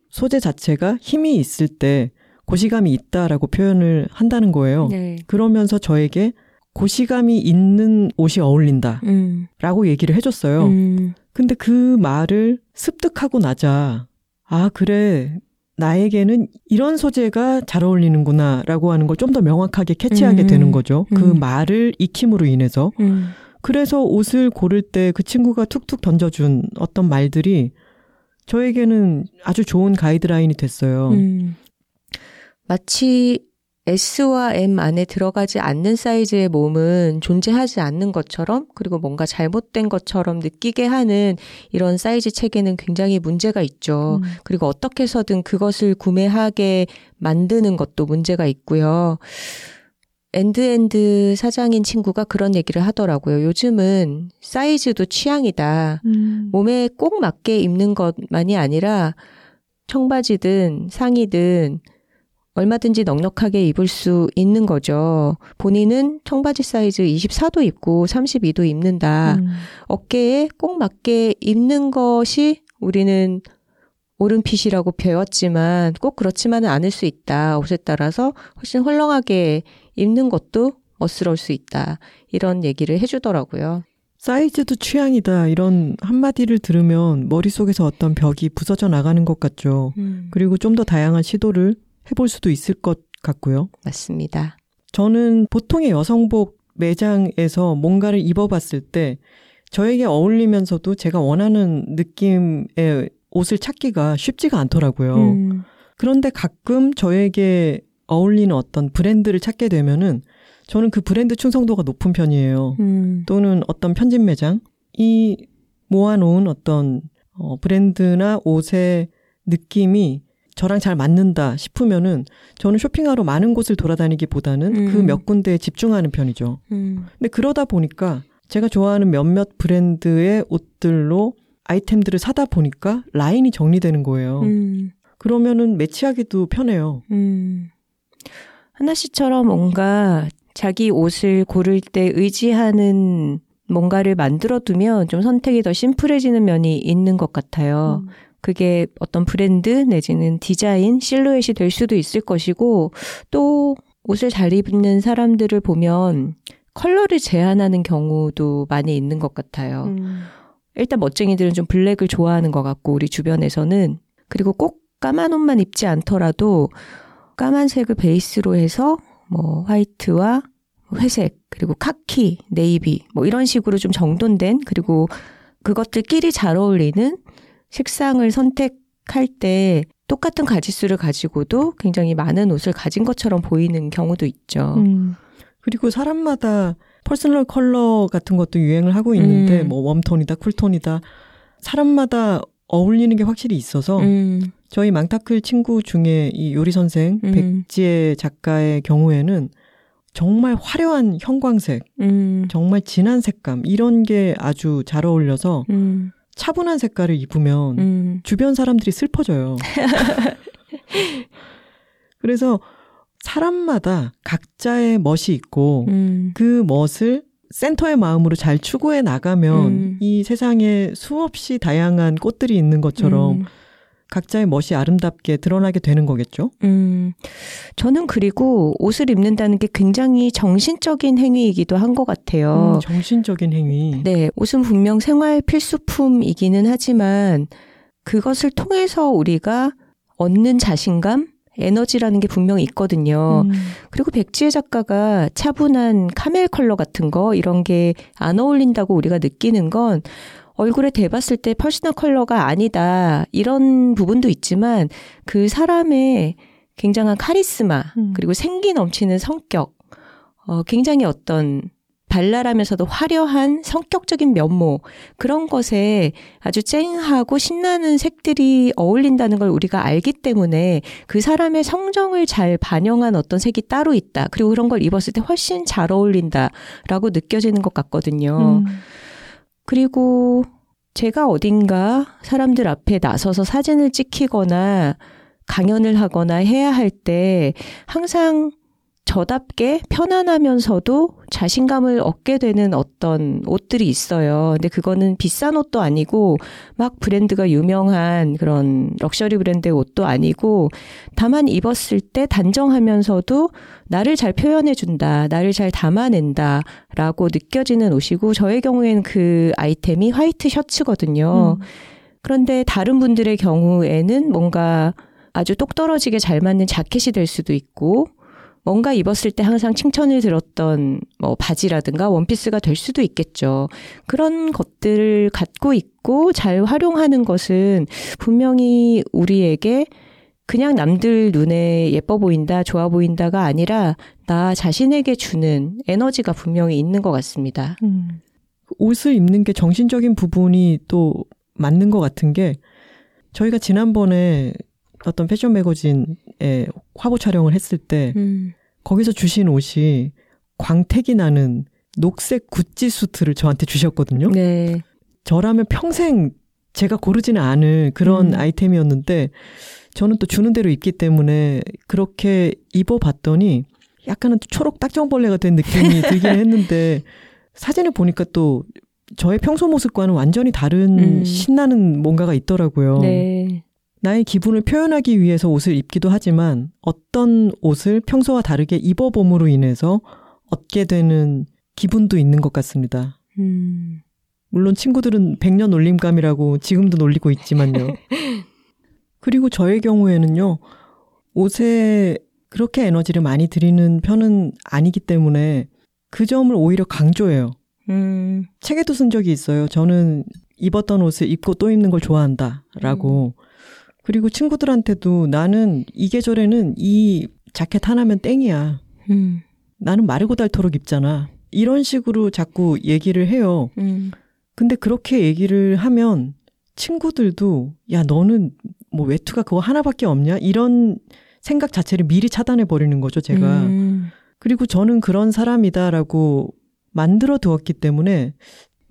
소재 자체가 힘이 있을 때 고시감이 있다라고 표현을 한다는 거예요. 네. 그러면서 저에게 고시감이 있는 옷이 어울린다. 음. 라고 얘기를 해줬어요. 음. 근데 그 말을 습득하고 나자, 아, 그래. 나에게는 이런 소재가 잘 어울리는구나. 라고 하는 걸 좀 더 명확하게 캐치하게 음. 되는 거죠. 그 음. 말을 익힘으로 인해서. 음. 그래서 옷을 고를 때 그 친구가 툭툭 던져준 어떤 말들이 저에게는 아주 좋은 가이드라인이 됐어요. 음. 마치 S와 M 안에 들어가지 않는 사이즈의 몸은 존재하지 않는 것처럼 그리고 뭔가 잘못된 것처럼 느끼게 하는 이런 사이즈 체계는 굉장히 문제가 있죠. 음. 그리고 어떻게 해서든 그것을 구매하게 만드는 것도 문제가 있고요. 엔드엔드 사장인 친구가 그런 얘기를 하더라고요. 요즘은 사이즈도 취향이다. 음. 몸에 꼭 맞게 입는 것만이 아니라 청바지든 상의든 얼마든지 넉넉하게 입을 수 있는 거죠. 본인은 청바지 사이즈 24도 입고 32도 입는다. 음. 어깨에 꼭 맞게 입는 것이 우리는 옳은 핏이라고 배웠지만 꼭 그렇지만은 않을 수 있다. 옷에 따라서 훨씬 헐렁하게 입는 것도 멋스러울 수 있다. 이런 얘기를 해주더라고요. 사이즈도 취향이다. 이런 한마디를 들으면 머릿속에서 어떤 벽이 부서져 나가는 것 같죠. 음. 그리고 좀 더 다양한 시도를 해볼 수도 있을 것 같고요. 맞습니다. 저는 보통의 여성복 매장에서 뭔가를 입어봤을 때 저에게 어울리면서도 제가 원하는 느낌의 옷을 찾기가 쉽지가 않더라고요. 음. 그런데 가끔 저에게 어울리는 어떤 브랜드를 찾게 되면은 저는 그 브랜드 충성도가 높은 편이에요. 음. 또는 어떤 편집 매장이 모아놓은 어떤 어, 브랜드나 옷의 느낌이 저랑 잘 맞는다 싶으면은 저는 쇼핑하러 많은 곳을 돌아다니기보다는 그 음. 그몇 군데에 집중하는 편이죠. 음. 근데 그러다 보니까 제가 좋아하는 몇몇 브랜드의 옷들로 아이템들을 사다 보니까 라인이 정리되는 거예요. 음. 그러면은 매치하기도 편해요. 음. 하나 씨처럼 뭔가 자기 옷을 고를 때 의지하는 뭔가를 만들어 두면 좀 선택이 더 심플해지는 면이 있는 것 같아요. 음. 그게 어떤 브랜드 내지는 디자인, 실루엣이 될 수도 있을 것이고 또 옷을 잘 입는 사람들을 보면 컬러를 제한하는 경우도 많이 있는 것 같아요. 음. 일단 멋쟁이들은 좀 black을 좋아하는 것 같고 우리 주변에서는 그리고 꼭 까만 옷만 입지 않더라도 까만색을 베이스로 해서 뭐 화이트와 회색 그리고 카키, 네이비 뭐 이런 식으로 좀 정돈된 그리고 그것들끼리 잘 어울리는 색상을 선택할 때 똑같은 가지수를 가지고도 굉장히 많은 옷을 가진 것처럼 보이는 경우도 있죠. 음. 그리고 사람마다 personal 컬러 같은 것도 유행을 하고 있는데 음. 뭐 warm톤이다, cool톤이다 사람마다 어울리는 게 확실히 있어서 음. 저희 망타클 친구 중에 이 요리 선생 음. 백지혜 작가의 경우에는 정말 화려한 형광색, 음. 정말 진한 색감 이런 게 아주 잘 어울려서 음. 차분한 색깔을 입으면 음. 주변 사람들이 슬퍼져요. 그래서 사람마다 각자의 멋이 있고 음. 그 멋을 센터의 마음으로 잘 추구해 나가면 음. 이 세상에 수없이 다양한 꽃들이 있는 것처럼 음. 각자의 멋이 아름답게 드러나게 되는 거겠죠? 음, 저는 그리고 옷을 입는다는 게 굉장히 정신적인 행위이기도 한 것 같아요. 음, 정신적인 행위. 네, 옷은 분명 생활 필수품이기는 하지만 그것을 통해서 우리가 얻는 자신감, 에너지라는 게 분명히 있거든요. 음. 그리고 백지혜 작가가 차분한 camel 컬러 같은 거 이런 게 안 어울린다고 우리가 느끼는 건 얼굴에 대봤을 때 personal 컬러가 아니다. 이런 부분도 있지만 그 사람의 굉장한 카리스마, 음. 그리고 생기 넘치는 성격, 어, 굉장히 어떤 발랄하면서도 화려한 성격적인 면모, 그런 것에 아주 쨍하고 신나는 색들이 어울린다는 걸 우리가 알기 때문에 그 사람의 성정을 잘 반영한 어떤 색이 따로 있다. 그리고 그런 걸 입었을 때 훨씬 잘 어울린다라고 느껴지는 것 같거든요. 음. 그리고 제가 어딘가 사람들 앞에 나서서 사진을 찍히거나 강연을 하거나 해야 할 때 항상 저답게 편안하면서도 자신감을 얻게 되는 어떤 옷들이 있어요. 근데 그거는 비싼 옷도 아니고 막 브랜드가 유명한 그런 럭셔리 브랜드의 옷도 아니고 다만 입었을 때 단정하면서도 나를 잘 표현해 준다, 나를 잘 담아낸다 라고 느껴지는 옷이고 저의 경우에는 그 아이템이 화이트 셔츠거든요. 음. 그런데 다른 분들의 경우에는 뭔가 아주 똑 떨어지게 잘 맞는 자켓이 될 수도 있고 뭔가 입었을 때 항상 칭찬을 들었던 뭐 바지라든가 원피스가 될 수도 있겠죠. 그런 것들을 갖고 있고 잘 활용하는 것은 분명히 우리에게 그냥 남들 눈에 예뻐 보인다, 좋아 보인다가 아니라 나 자신에게 주는 에너지가 분명히 있는 것 같습니다. 음. 옷을 입는 게 정신적인 부분이 또 맞는 것 같은 게 저희가 지난번에 어떤 패션 매거진에 화보 촬영을 했을 때 음. 거기서 주신 옷이 광택이 나는 녹색 구찌 수트를 저한테 주셨거든요. 네. 저라면 평생 제가 고르지는 않을 그런 음. 아이템이었는데 저는 또 주는 대로 입기 때문에 그렇게 입어봤더니 약간은 초록 딱정벌레가 된 느낌이 들긴 했는데 사진을 보니까 또 저의 평소 모습과는 완전히 다른 음. 신나는 뭔가가 있더라고요. 네. 나의 기분을 표현하기 위해서 옷을 입기도 하지만 어떤 옷을 평소와 다르게 입어봄으로 인해서 얻게 되는 기분도 있는 것 같습니다. 음. 물론 친구들은 백년 놀림감이라고 지금도 놀리고 있지만요. 그리고 저의 경우에는요, 옷에 그렇게 에너지를 많이 들이는 편은 아니기 때문에 그 점을 오히려 강조해요. 음. 책에도 쓴 적이 있어요. 저는 입었던 옷을 입고 또 입는 걸 좋아한다. 라고. 음. 그리고 친구들한테도 나는 이 계절에는 이 자켓 하나면 땡이야. 음. 나는 마르고 닳도록 입잖아. 이런 식으로 자꾸 얘기를 해요. 음. 근데 그렇게 얘기를 하면 친구들도 야 너는 뭐 외투가 그거 하나밖에 없냐 이런 생각 자체를 미리 차단해 버리는 거죠 제가. 음. 그리고 저는 그런 사람이다라고 만들어 두었기 때문에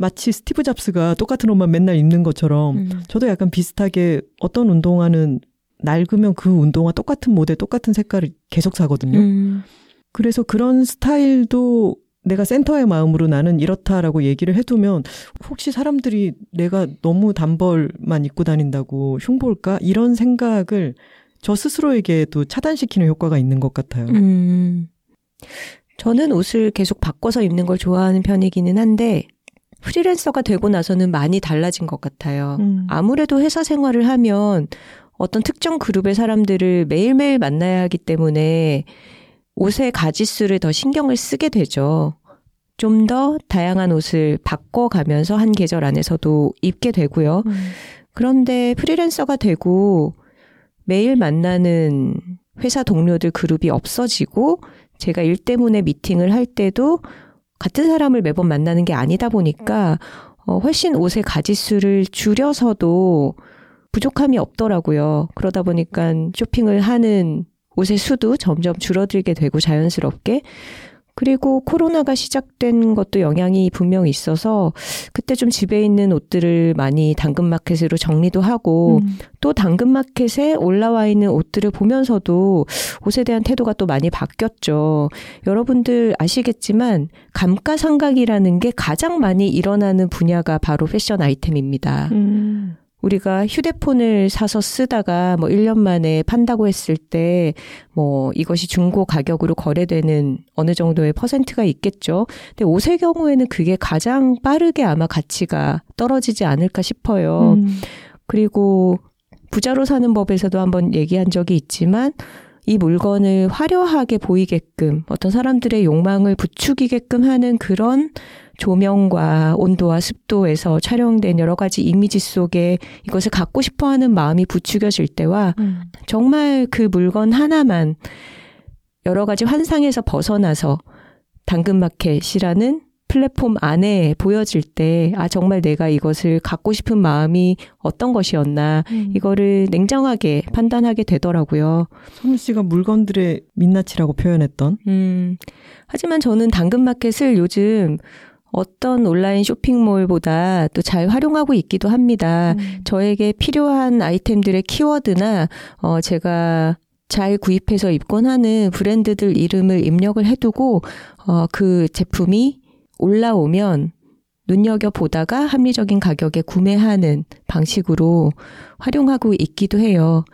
마치 스티브 잡스가 똑같은 옷만 맨날 입는 것처럼 음. 저도 약간 비슷하게 어떤 운동화는 낡으면 그 운동화 똑같은 모델 똑같은 색깔을 계속 사거든요. 음. 그래서 그런 스타일도 내가 센터의 마음으로 나는 이렇다라고 얘기를 해두면 혹시 사람들이 내가 너무 단벌만 입고 다닌다고 흉볼까 이런 생각을 저 스스로에게도 차단시키는 효과가 있는 것 같아요. 음. 저는 옷을 계속 바꿔서 입는 걸 좋아하는 편이기는 한데 프리랜서가 되고 나서는 많이 달라진 것 같아요. 음. 아무래도 회사 생활을 하면 어떤 특정 그룹의 사람들을 매일매일 만나야 하기 때문에 옷의 가지수를 더 신경을 쓰게 되죠. 좀 더 다양한 옷을 바꿔가면서 한 계절 안에서도 입게 되고요. 음. 그런데 프리랜서가 되고 매일 만나는 회사 동료들 그룹이 없어지고 제가 일 때문에 미팅을 할 때도 같은 사람을 매번 만나는 게 아니다 보니까 어, 훨씬 옷의 가지수를 줄여서도 부족함이 없더라고요. 그러다 보니까 쇼핑을 하는 옷의 수도 점점 줄어들게 되고 자연스럽게 그리고 코로나가 시작된 것도 영향이 분명히 있어서 그때 좀 집에 있는 옷들을 많이 당근마켓으로 정리도 하고 음. 또 당근마켓에 올라와 있는 옷들을 보면서도 옷에 대한 태도가 또 많이 바뀌었죠. 여러분들 아시겠지만 감가상각이라는 게 가장 많이 일어나는 분야가 바로 패션 아이템입니다. 음. 우리가 휴대폰을 사서 쓰다가 뭐 1년 만에 판다고 했을 때 뭐 이것이 중고 가격으로 거래되는 어느 정도의 퍼센트가 있겠죠. 근데 옷의 경우에는 그게 가장 빠르게 아마 가치가 떨어지지 않을까 싶어요. 음. 그리고 부자로 사는 법에서도 한번 얘기한 적이 있지만 이 물건을 화려하게 보이게끔 어떤 사람들의 욕망을 부추기게끔 하는 그런 조명과 온도와 습도에서 촬영된 여러 가지 이미지 속에 이것을 갖고 싶어 하는 마음이 부추겨질 때와 음. 정말 그 물건 하나만 여러 가지 환상에서 벗어나서 당근마켓이라는 플랫폼 안에 보여질 때, 아, 정말 내가 이것을 갖고 싶은 마음이 어떤 것이었나, 음. 이거를 냉정하게 판단하게 되더라고요. 손우 씨가 물건들의 민낯이라고 표현했던? 음. 하지만 저는 당근마켓을 요즘 어떤 온라인 쇼핑몰보다 또 잘 활용하고 있기도 합니다. 음. 저에게 필요한 아이템들의 키워드나 어 제가 잘 구입해서 입곤 하는 브랜드들 이름을 입력을 해두고 어 그 제품이 올라오면 눈여겨 보다가 합리적인 가격에 구매하는 방식으로 활용하고 있기도 해요.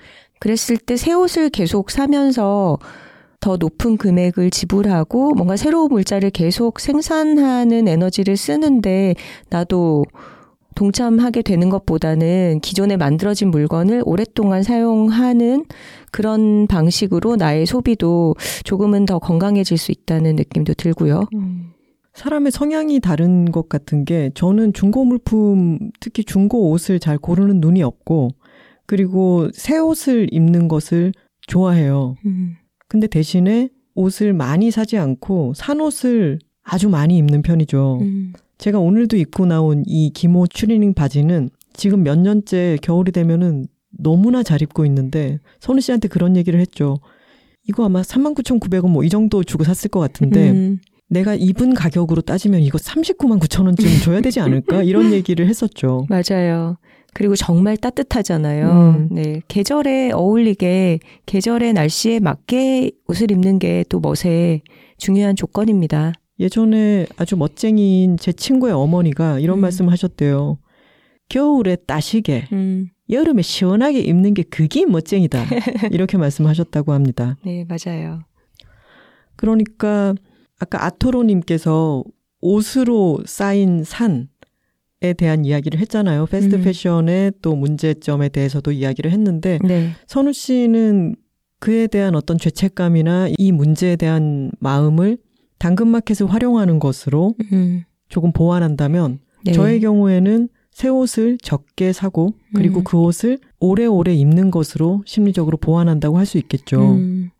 그랬을 때 새 옷을 계속 사면서 더 높은 금액을 지불하고 뭔가 새로운 물자를 계속 생산하는 에너지를 쓰는데 나도 동참하게 되는 것보다는 기존에 만들어진 물건을 오랫동안 사용하는 그런 방식으로 나의 소비도 조금은 더 건강해질 수 있다는 느낌도 들고요. 음. 사람의 성향이 다른 것 같은 게 저는 중고 물품, 특히 중고 옷을 잘 고르는 눈이 없고 그리고 새 옷을 입는 것을 좋아해요. 음. 근데 대신에 옷을 많이 사지 않고 산 옷을 아주 많이 입는 편이죠. 음. 제가 오늘도 입고 나온 이 기모 추리닝 바지는 지금 몇 년째 겨울이 되면은 너무나 잘 입고 있는데 선우 씨한테 그런 얘기를 했죠. 이거 아마 39,900원 뭐 이 정도 주고 샀을 것 같은데 음. 내가 입은 가격으로 따지면 이거 39만 9천 원쯤 줘야 되지 않을까? 이런 얘기를 했었죠. 맞아요. 그리고 정말 따뜻하잖아요. 음. 네. 계절에 어울리게 계절의 날씨에 맞게 옷을 입는 게 또 멋의 중요한 조건입니다. 예전에 아주 멋쟁이인 제 친구의 어머니가 이런 음. 말씀 하셨대요. 겨울에 따시게, 음. 여름에 시원하게 입는 게 그게 멋쟁이다. 이렇게 말씀하셨다고 합니다. 네, 맞아요. 그러니까 아까 아토로님께서 옷으로 쌓인 산, 에 대한 이야기를 했잖아요. 패스트 음. 패션의 또 문제점에 대해서도 이야기를 했는데 네. 선우 씨는 그에 대한 어떤 죄책감이나 이 문제에 대한 마음을 당근마켓을 활용하는 것으로 음. 조금 보완한다면 네. 저의 경우에는 새 옷을 적게 사고 그리고 음. 그 옷을 오래오래 입는 것으로 심리적으로 보완한다고 할 수 있겠죠. 음.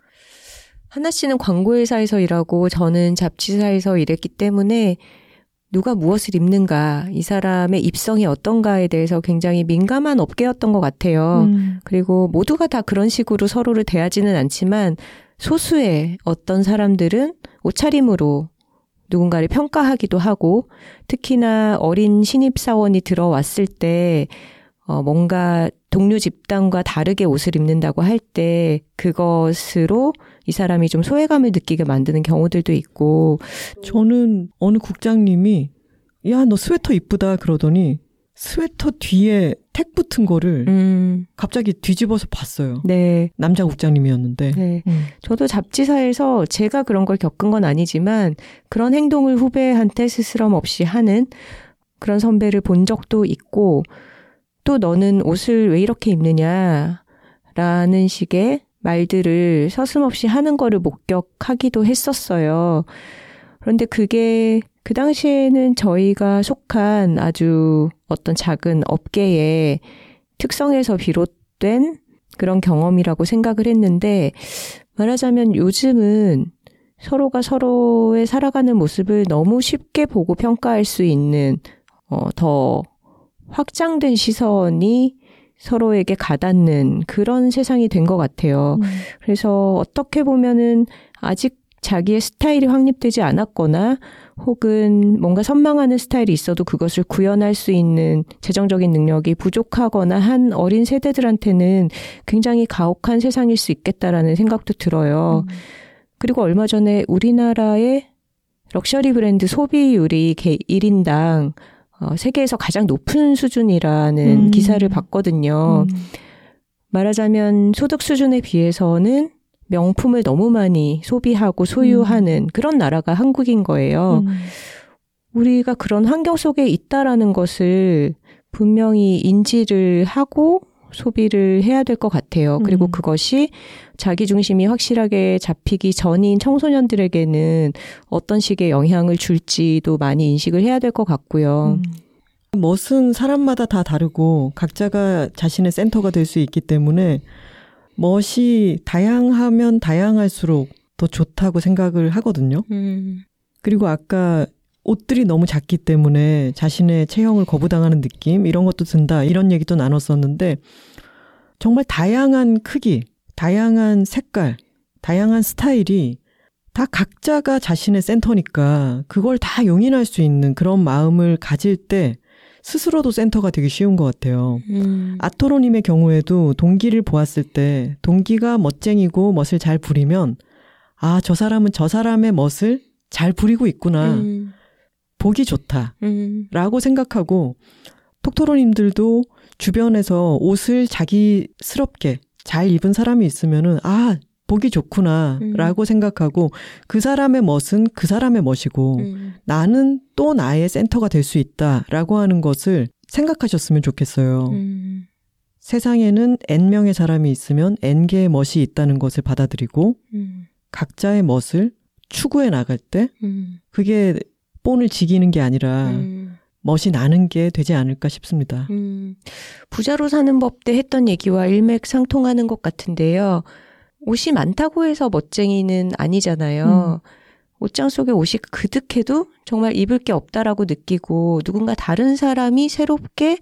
하나 씨는 광고회사에서 일하고 저는 잡지사에서 일했기 때문에 누가 무엇을 입는가, 이 사람의 입성이 어떤가에 대해서 굉장히 민감한 업계였던 것 같아요. 음. 그리고 모두가 다 그런 식으로 서로를 대하지는 않지만 소수의 어떤 사람들은 옷차림으로 누군가를 평가하기도 하고 특히나 어린 신입사원이 들어왔을 때 어, 뭔가 동료 집단과 다르게 옷을 입는다고 할 때 그것으로 이 사람이 좀 소외감을 느끼게 만드는 경우들도 있고 저는 어느 국장님이 야 너 스웨터 이쁘다 그러더니 스웨터 뒤에 택 붙은 거를 음. 갑자기 뒤집어서 봤어요. 네. 남자 국장님이었는데. 네. 음. 저도 잡지사에서 제가 그런 걸 겪은 건 아니지만 그런 행동을 후배한테 스스럼 없이 하는 그런 선배를 본 적도 있고 또 너는 옷을 왜 이렇게 입느냐 라는 식의 말들을 서슴없이 하는 거를 목격하기도 했었어요. 그런데 그게 그 당시에는 저희가 속한 아주 어떤 작은 업계의 특성에서 비롯된 그런 경험이라고 생각을 했는데 말하자면 요즘은 서로가 서로의 살아가는 모습을 너무 쉽게 보고 평가할 수 있는 어, 더 확장된 시선이 서로에게 가닿는 그런 세상이 된 것 같아요. 음. 그래서 어떻게 보면은 아직 자기의 스타일이 확립되지 않았거나 혹은 뭔가 선망하는 스타일이 있어도 그것을 구현할 수 있는 재정적인 능력이 부족하거나 한 어린 세대들한테는 굉장히 가혹한 세상일 수 있겠다라는 생각도 들어요. 음. 그리고 얼마 전에 우리나라의 럭셔리 브랜드 소비율이 1인당 어, 세계에서 가장 높은 수준이라는 음. 기사를 봤거든요. 음. 말하자면 소득 수준에 비해서는 명품을 너무 많이 소비하고 소유하는 음. 그런 나라가 한국인 거예요. 음. 우리가 그런 환경 속에 있다라는 것을 분명히 인지를 하고 소비를 해야 될 것 같아요. 그리고 음. 그것이 자기 중심이 확실하게 잡히기 전인 청소년들에게는 어떤 식의 영향을 줄지도 많이 인식을 해야 될 것 같고요. 음. 멋은 사람마다 다 다르고 각자가 자신의 센터가 될 수 있기 때문에 멋이 다양하면 다양할수록 더 좋다고 생각을 하거든요. 음. 그리고 아까 옷들이 너무 작기 때문에 자신의 체형을 거부당하는 느낌 이런 것도 든다 이런 얘기도 나눴었는데 정말 다양한 크기, 다양한 색깔, 다양한 스타일이 다 각자가 자신의 센터니까 그걸 다 용인할 수 있는 그런 마음을 가질 때 스스로도 센터가 되기 쉬운 것 같아요. 음. 아토로님의 경우에도 동기를 보았을 때 동기가 멋쟁이고 멋을 잘 부리면 아, 저 사람은 저 사람의 멋을 잘 부리고 있구나. 음. 보기 좋다. 음. 라고 생각하고 톡토로님들도 주변에서 옷을 자기스럽게 잘 입은 사람이 있으면은 아, 보기 좋구나라고 음. 생각하고 그 사람의 멋은 그 사람의 멋이고 음. 나는 또 나의 센터가 될 수 있다라고 하는 것을 생각하셨으면 좋겠어요. 음. 세상에는 N명의 사람이 있으면 N개의 멋이 있다는 것을 받아들이고 음. 각자의 멋을 추구해 나갈 때 음. 그게 본을 지기는 게 아니라 음. 멋이 나는 게 되지 않을까 싶습니다. 부자로 사는 법 때 했던 얘기와 일맥상통하는 것 같은데요. 옷이 많다고 해서 멋쟁이는 아니잖아요. 음. 옷장 속에 옷이 그득해도 정말 입을 게 없다라고 느끼고 누군가 다른 사람이 새롭게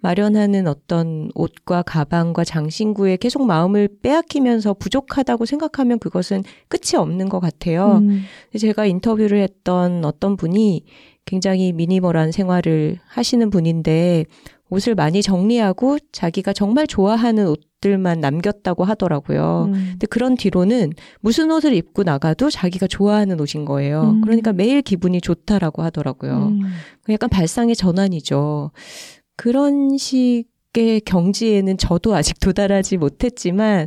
마련하는 어떤 옷과 가방과 장신구에 계속 마음을 빼앗기면서 부족하다고 생각하면 그것은 끝이 없는 것 같아요. 음. 제가 인터뷰를 했던 어떤 분이 굉장히 미니멀한 생활을 하시는 분인데 옷을 많이 정리하고 자기가 정말 좋아하는 옷들만 남겼다고 하더라고요. 음. 근데 그런 뒤로는 무슨 옷을 입고 나가도 자기가 좋아하는 옷인 거예요. 음. 그러니까 매일 기분이 좋다라고 하더라고요. 음. 약간 발상의 전환이죠. 그런 식의 경지에는 저도 아직 도달하지 못했지만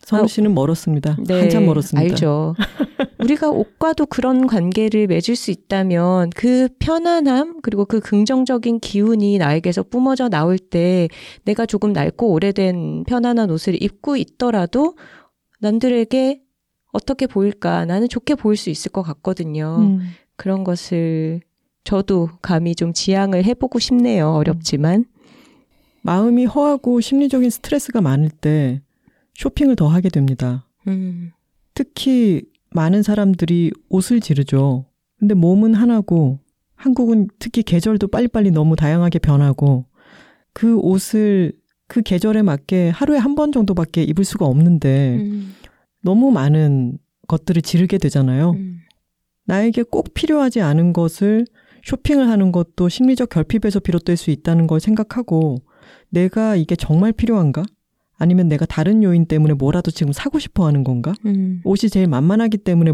선우 씨는 멀었습니다. 네, 한참 멀었습니다. 알죠. 우리가 옷과도 그런 관계를 맺을 수 있다면 그 편안함 그리고 그 긍정적인 기운이 나에게서 뿜어져 나올 때 내가 조금 낡고 오래된 편안한 옷을 입고 있더라도 남들에게 어떻게 보일까 나는 좋게 보일 수 있을 것 같거든요. 음. 그런 것을 저도 감히 좀 지향을 해보고 싶네요. 어렵지만. 마음이 허하고 심리적인 스트레스가 많을 때 쇼핑을 더 하게 됩니다. 음. 특히 많은 사람들이 옷을 지르죠. 근데 몸은 하나고 한국은 특히 계절도 빨리빨리 너무 다양하게 변하고 그 옷을 그 계절에 맞게 하루에 한 번 정도밖에 입을 수가 없는데 음. 너무 많은 것들을 지르게 되잖아요. 음. 나에게 꼭 필요하지 않은 것을 쇼핑을 하는 것도 심리적 결핍에서 비롯될 수 있다는 걸 생각하고 내가 이게 정말 필요한가? 아니면 내가 다른 요인 때문에 뭐라도 지금 사고 싶어 하는 건가? 음. 옷이 제일 만만하기 때문에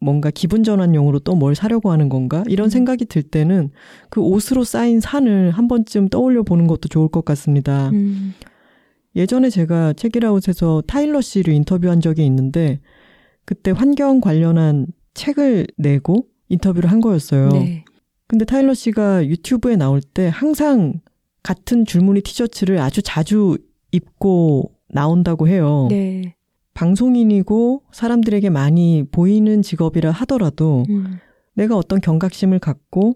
뭔가 기분 전환용으로 또 뭘 사려고 하는 건가? 이런 음. 생각이 들 때는 그 옷으로 쌓인 산을 한 번쯤 떠올려 보는 것도 좋을 것 같습니다. 음. 예전에 제가 책이라웃에서 타일러 씨를 인터뷰한 적이 있는데 그때 환경 관련한 책을 내고 인터뷰를 한 거였어요. 네. 근데 타일러 씨가 유튜브에 나올 때 항상 같은 줄무늬 티셔츠를 아주 자주 입고 나온다고 해요. 네. 방송인이고 사람들에게 많이 보이는 직업이라 하더라도 음. 내가 어떤 경각심을 갖고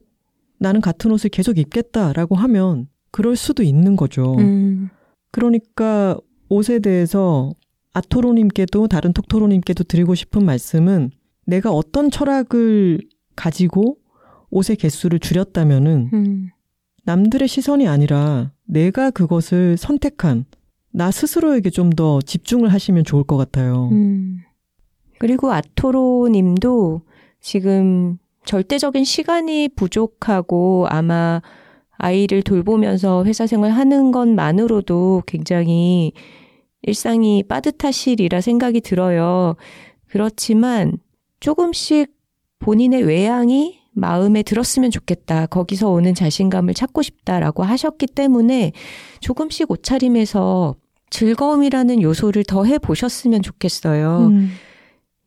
나는 같은 옷을 계속 입겠다라고 하면 그럴 수도 있는 거죠. 음. 그러니까 옷에 대해서 아토로님께도 다른 톡토로님께도 드리고 싶은 말씀은 내가 어떤 철학을 가지고 옷의 개수를 줄였다면은 음. 남들의 시선이 아니라 내가 그것을 선택한 나 스스로에게 좀 더 집중을 하시면 좋을 것 같아요. 음. 그리고 아토로 님도 지금 절대적인 시간이 부족하고 아마 아이를 돌보면서 회사 생활 하는 것만으로도 굉장히 일상이 빠듯하시리라 생각이 들어요. 그렇지만 조금씩 본인의 외향이 마음에 들었으면 좋겠다. 거기서 오는 자신감을 찾고 싶다라고 하셨기 때문에 조금씩 옷차림에서 즐거움이라는 요소를 더 해 보셨으면 좋겠어요. 음.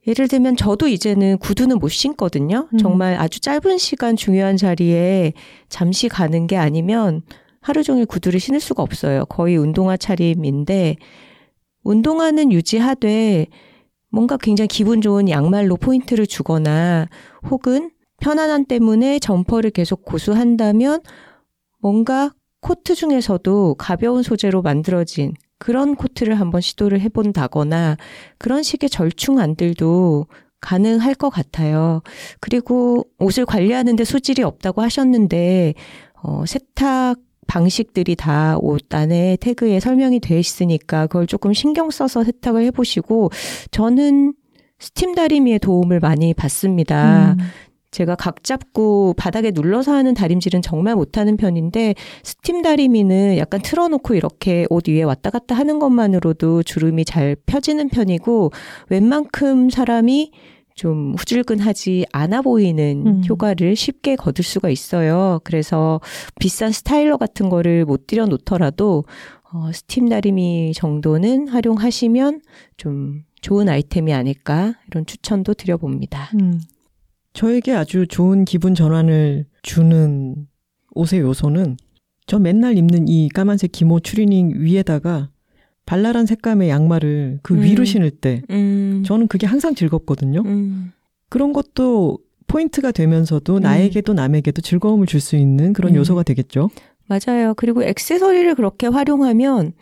예를 들면 저도 이제는 구두는 못 신거든요. 음. 정말 아주 짧은 시간 중요한 자리에 잠시 가는 게 아니면 하루 종일 구두를 신을 수가 없어요. 거의 운동화 차림인데 운동화는 유지하되 뭔가 굉장히 기분 좋은 양말로 포인트를 주거나 혹은 편안함 때문에 점퍼를 계속 고수한다면 뭔가 코트 중에서도 가벼운 소재로 만들어진 그런 코트를 한번 시도를 해본다거나 그런 식의 절충 안들도 가능할 것 같아요. 그리고 옷을 관리하는데 소질이 없다고 하셨는데, 어, 세탁 방식들이 다 옷 안에 태그에 설명이 돼 있으니까 그걸 조금 신경 써서 세탁을 해보시고, 저는 스팀 다리미의 도움을 많이 받습니다. 음. 제가 각 잡고 바닥에 눌러서 하는 다림질은 정말 못하는 편인데 스팀 다리미는 약간 틀어놓고 이렇게 옷 위에 왔다 갔다 하는 것만으로도 주름이 잘 펴지는 편이고 웬만큼 사람이 좀 후줄근하지 않아 보이는 음. 효과를 쉽게 거둘 수가 있어요. 그래서 비싼 스타일러 같은 거를 못 들여 놓더라도 어, 스팀 다리미 정도는 활용하시면 좀 좋은 아이템이 아닐까 이런 추천도 드려봅니다. 음. 저에게 아주 좋은 기분 전환을 주는 옷의 요소는 저 맨날 입는 이 까만색 기모 추리닝 위에다가 발랄한 색감의 양말을 그 음. 위로 신을 때 음. 저는 그게 항상 즐겁거든요. 음. 그런 것도 포인트가 되면서도 음. 나에게도 남에게도 즐거움을 줄 수 있는 그런 음. 요소가 되겠죠. 맞아요. 그리고 액세서리를 그렇게 활용하면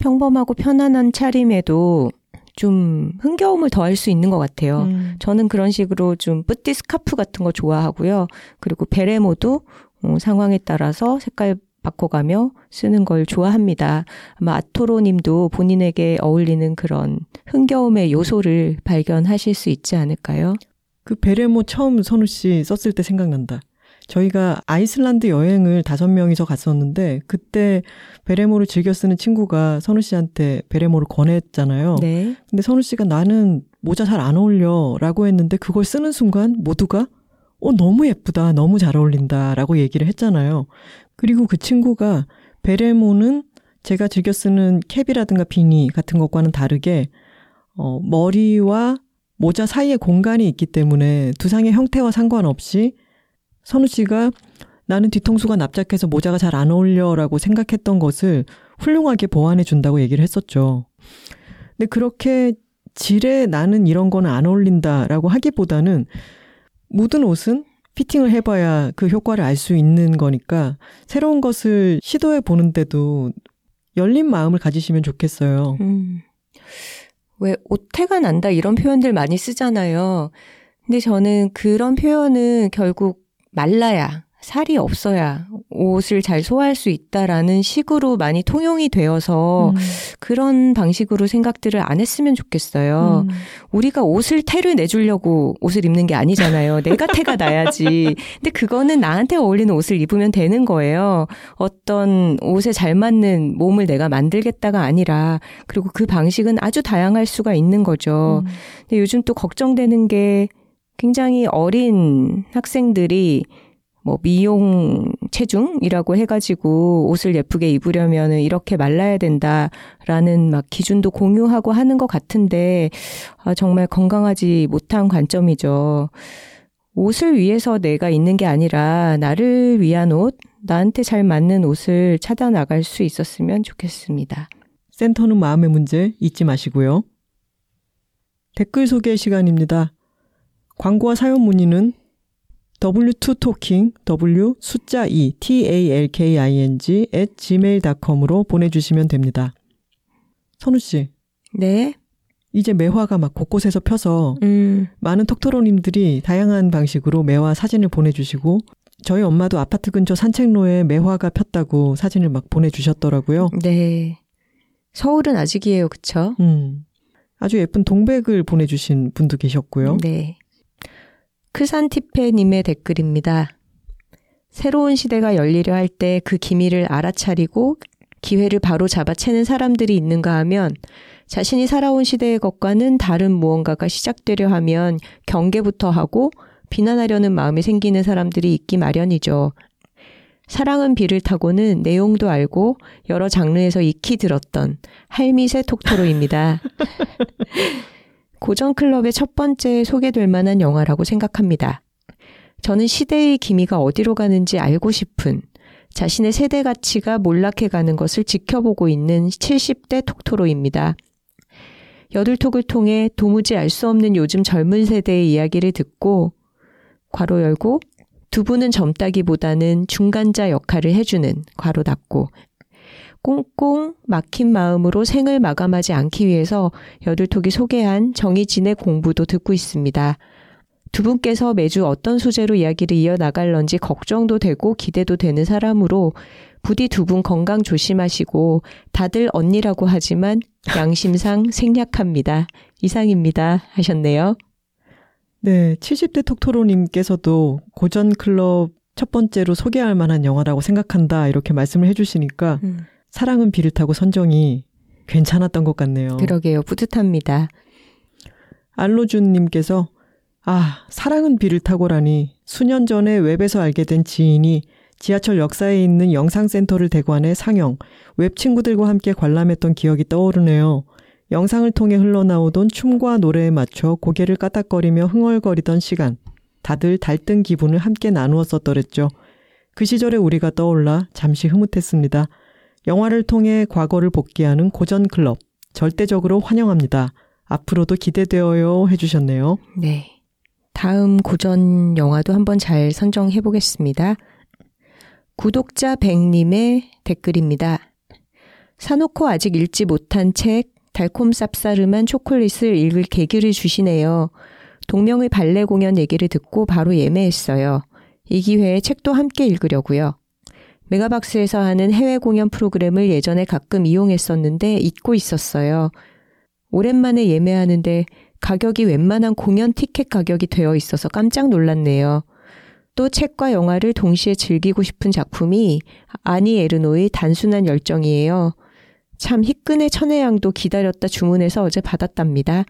평범하고 편안한 차림에도 좀 흥겨움을 더할 수 있는 것 같아요. 음. 저는 그런 식으로 좀 뿌띠 스카프 같은 거 좋아하고요. 그리고 베레모도 어, 상황에 따라서 색깔 바꿔가며 쓰는 걸 좋아합니다. 아마 아토로 님도 본인에게 어울리는 그런 흥겨움의 요소를 발견하실 수 있지 않을까요? 그 베레모 처음 선우 씨 썼을 때 생각난다. 저희가 아이슬란드 여행을 다섯 명이서 갔었는데 그때 베레모를 즐겨 쓰는 친구가 선우 씨한테 베레모를 권했잖아요. 네. 근데 선우 씨가 나는 모자 잘 안 어울려라고 했는데 그걸 쓰는 순간 모두가 어 너무 예쁘다. 너무 잘 어울린다라고 얘기를 했잖아요. 그리고 그 친구가 베레모는 제가 즐겨 쓰는 캡이라든가 비니 같은 것과는 다르게 어 머리와 모자 사이에 공간이 있기 때문에 두상의 형태와 상관없이 선우 씨가 나는 뒤통수가 납작해서 모자가 잘 안 어울려라고 생각했던 것을 훌륭하게 보완해 준다고 얘기를 했었죠. 근데 그렇게 질에 나는 이런 거는 안 어울린다라고 하기보다는 묻은 옷은 피팅을 해봐야 그 효과를 알 수 있는 거니까 새로운 것을 시도해 보는데도 열린 마음을 가지시면 좋겠어요. 음. 왜 오태가 난다 이런 표현들 많이 쓰잖아요. 근데 저는 그런 표현은 결국 말라야 살이 없어야 옷을 잘 소화할 수 있다라는 식으로 많이 통용이 되어서 음. 그런 방식으로 생각들을 안 했으면 좋겠어요. 음. 우리가 옷을 태를 내주려고 옷을 입는 게 아니잖아요. 내가 태가 나야지. 근데 그거는 나한테 어울리는 옷을 입으면 되는 거예요. 어떤 옷에 잘 맞는 몸을 내가 만들겠다가 아니라 그리고 그 방식은 아주 다양할 수가 있는 거죠. 음. 근데 요즘 또 걱정되는 게 굉장히 어린 학생들이 뭐 미용 체중이라고 해가지고 옷을 예쁘게 입으려면 이렇게 말라야 된다라는 막 기준도 공유하고 하는 것 같은데 아, 정말 건강하지 못한 관점이죠. 옷을 위해서 내가 있는 게 아니라 나를 위한 옷, 나한테 잘 맞는 옷을 찾아 나갈 수 있었으면 좋겠습니다. 센터는 마음의 문제 잊지 마시고요. 댓글 소개 시간입니다. 광고와 사연 문의는 w2talking, w 숫자 2, talking at gmail.com으로 보내주시면 됩니다. 선우 씨. 네. 이제 매화가 막 곳곳에서 펴서 음. 많은 톡토로님들이 다양한 방식으로 매화 사진을 보내주시고 저희 엄마도 아파트 근처 산책로에 매화가 폈다고 사진을 막 보내주셨더라고요. 네. 서울은 아직이에요, 그쵸? 음. 아주 예쁜 동백을 보내주신 분도 계셨고요. 네. 크산티페님의 댓글입니다. 새로운 시대가 열리려 할 때 그 기미를 알아차리고 기회를 바로 잡아채는 사람들이 있는가 하면 자신이 살아온 시대의 것과는 다른 무언가가 시작되려 하면 경계부터 하고 비난하려는 마음이 생기는 사람들이 있기 마련이죠. 사랑은 비를 타고는 내용도 알고 여러 장르에서 익히 들었던 할미새 톡토로입니다. 고전 클럽의 첫 번째 소개될 만한 영화라고 생각합니다. 저는 시대의 기미가 어디로 가는지 알고 싶은 자신의 세대 가치가 몰락해 가는 것을 지켜보고 있는 70대 톡토로입니다. 여들톡을 통해 도무지 알 수 없는 요즘 젊은 세대의 이야기를 듣고 괄호 열고 두 분은 젊다기보다는 중간자 역할을 해주는 괄호 닫고 꽁꽁 막힌 마음으로 생을 마감하지 않기 위해서 여들톡이 소개한 정희진의 공부도 듣고 있습니다. 두 분께서 매주 어떤 소재로 이야기를 이어나갈런지 걱정도 되고 기대도 되는 사람으로 부디 두 분 건강 조심하시고 다들 언니라고 하지만 양심상 생략합니다. 이상입니다. 하셨네요. 네, 70대 톡토로님께서도 고전 클럽 첫 번째로 소개할 만한 영화라고 생각한다 이렇게 말씀을 해주시니까 음. 사랑은 비를 타고 선정이 괜찮았던 것 같네요. 그러게요. 뿌듯합니다. 알로준님께서 아, 사랑은 비를 타고라니 수년 전에 웹에서 알게 된 지인이 지하철 역사에 있는 영상센터를 대관해 상영, 웹 친구들과 함께 관람했던 기억이 떠오르네요. 영상을 통해 흘러나오던 춤과 노래에 맞춰 고개를 까딱거리며 흥얼거리던 시간. 다들 달뜬 기분을 함께 나누었었더랬죠. 그 시절에 우리가 떠올라 잠시 흐뭇했습니다. 영화를 통해 과거를 복귀하는 고전 클럽. 절대적으로 환영합니다. 앞으로도 기대되어요 해주셨네요. 네. 다음 고전 영화도 한번 잘 선정해 보겠습니다. 구독자 100님의 댓글입니다. 사놓고 아직 읽지 못한 책, 달콤 쌉싸름한 초콜릿을 읽을 계기를 주시네요. 동명의 발레 공연 얘기를 듣고 바로 예매했어요. 이 기회에 책도 함께 읽으려고요. 메가박스에서 하는 해외 공연 프로그램을 예전에 가끔 이용했었는데 잊고 있었어요. 오랜만에 예매하는데 가격이 웬만한 공연 티켓 가격이 되어 있어서 깜짝 놀랐네요. 또 책과 영화를 동시에 즐기고 싶은 작품이 아니 에르노의 단순한 열정이에요. 참 희끈의 천혜향도 기다렸다 주문해서 어제 받았답니다.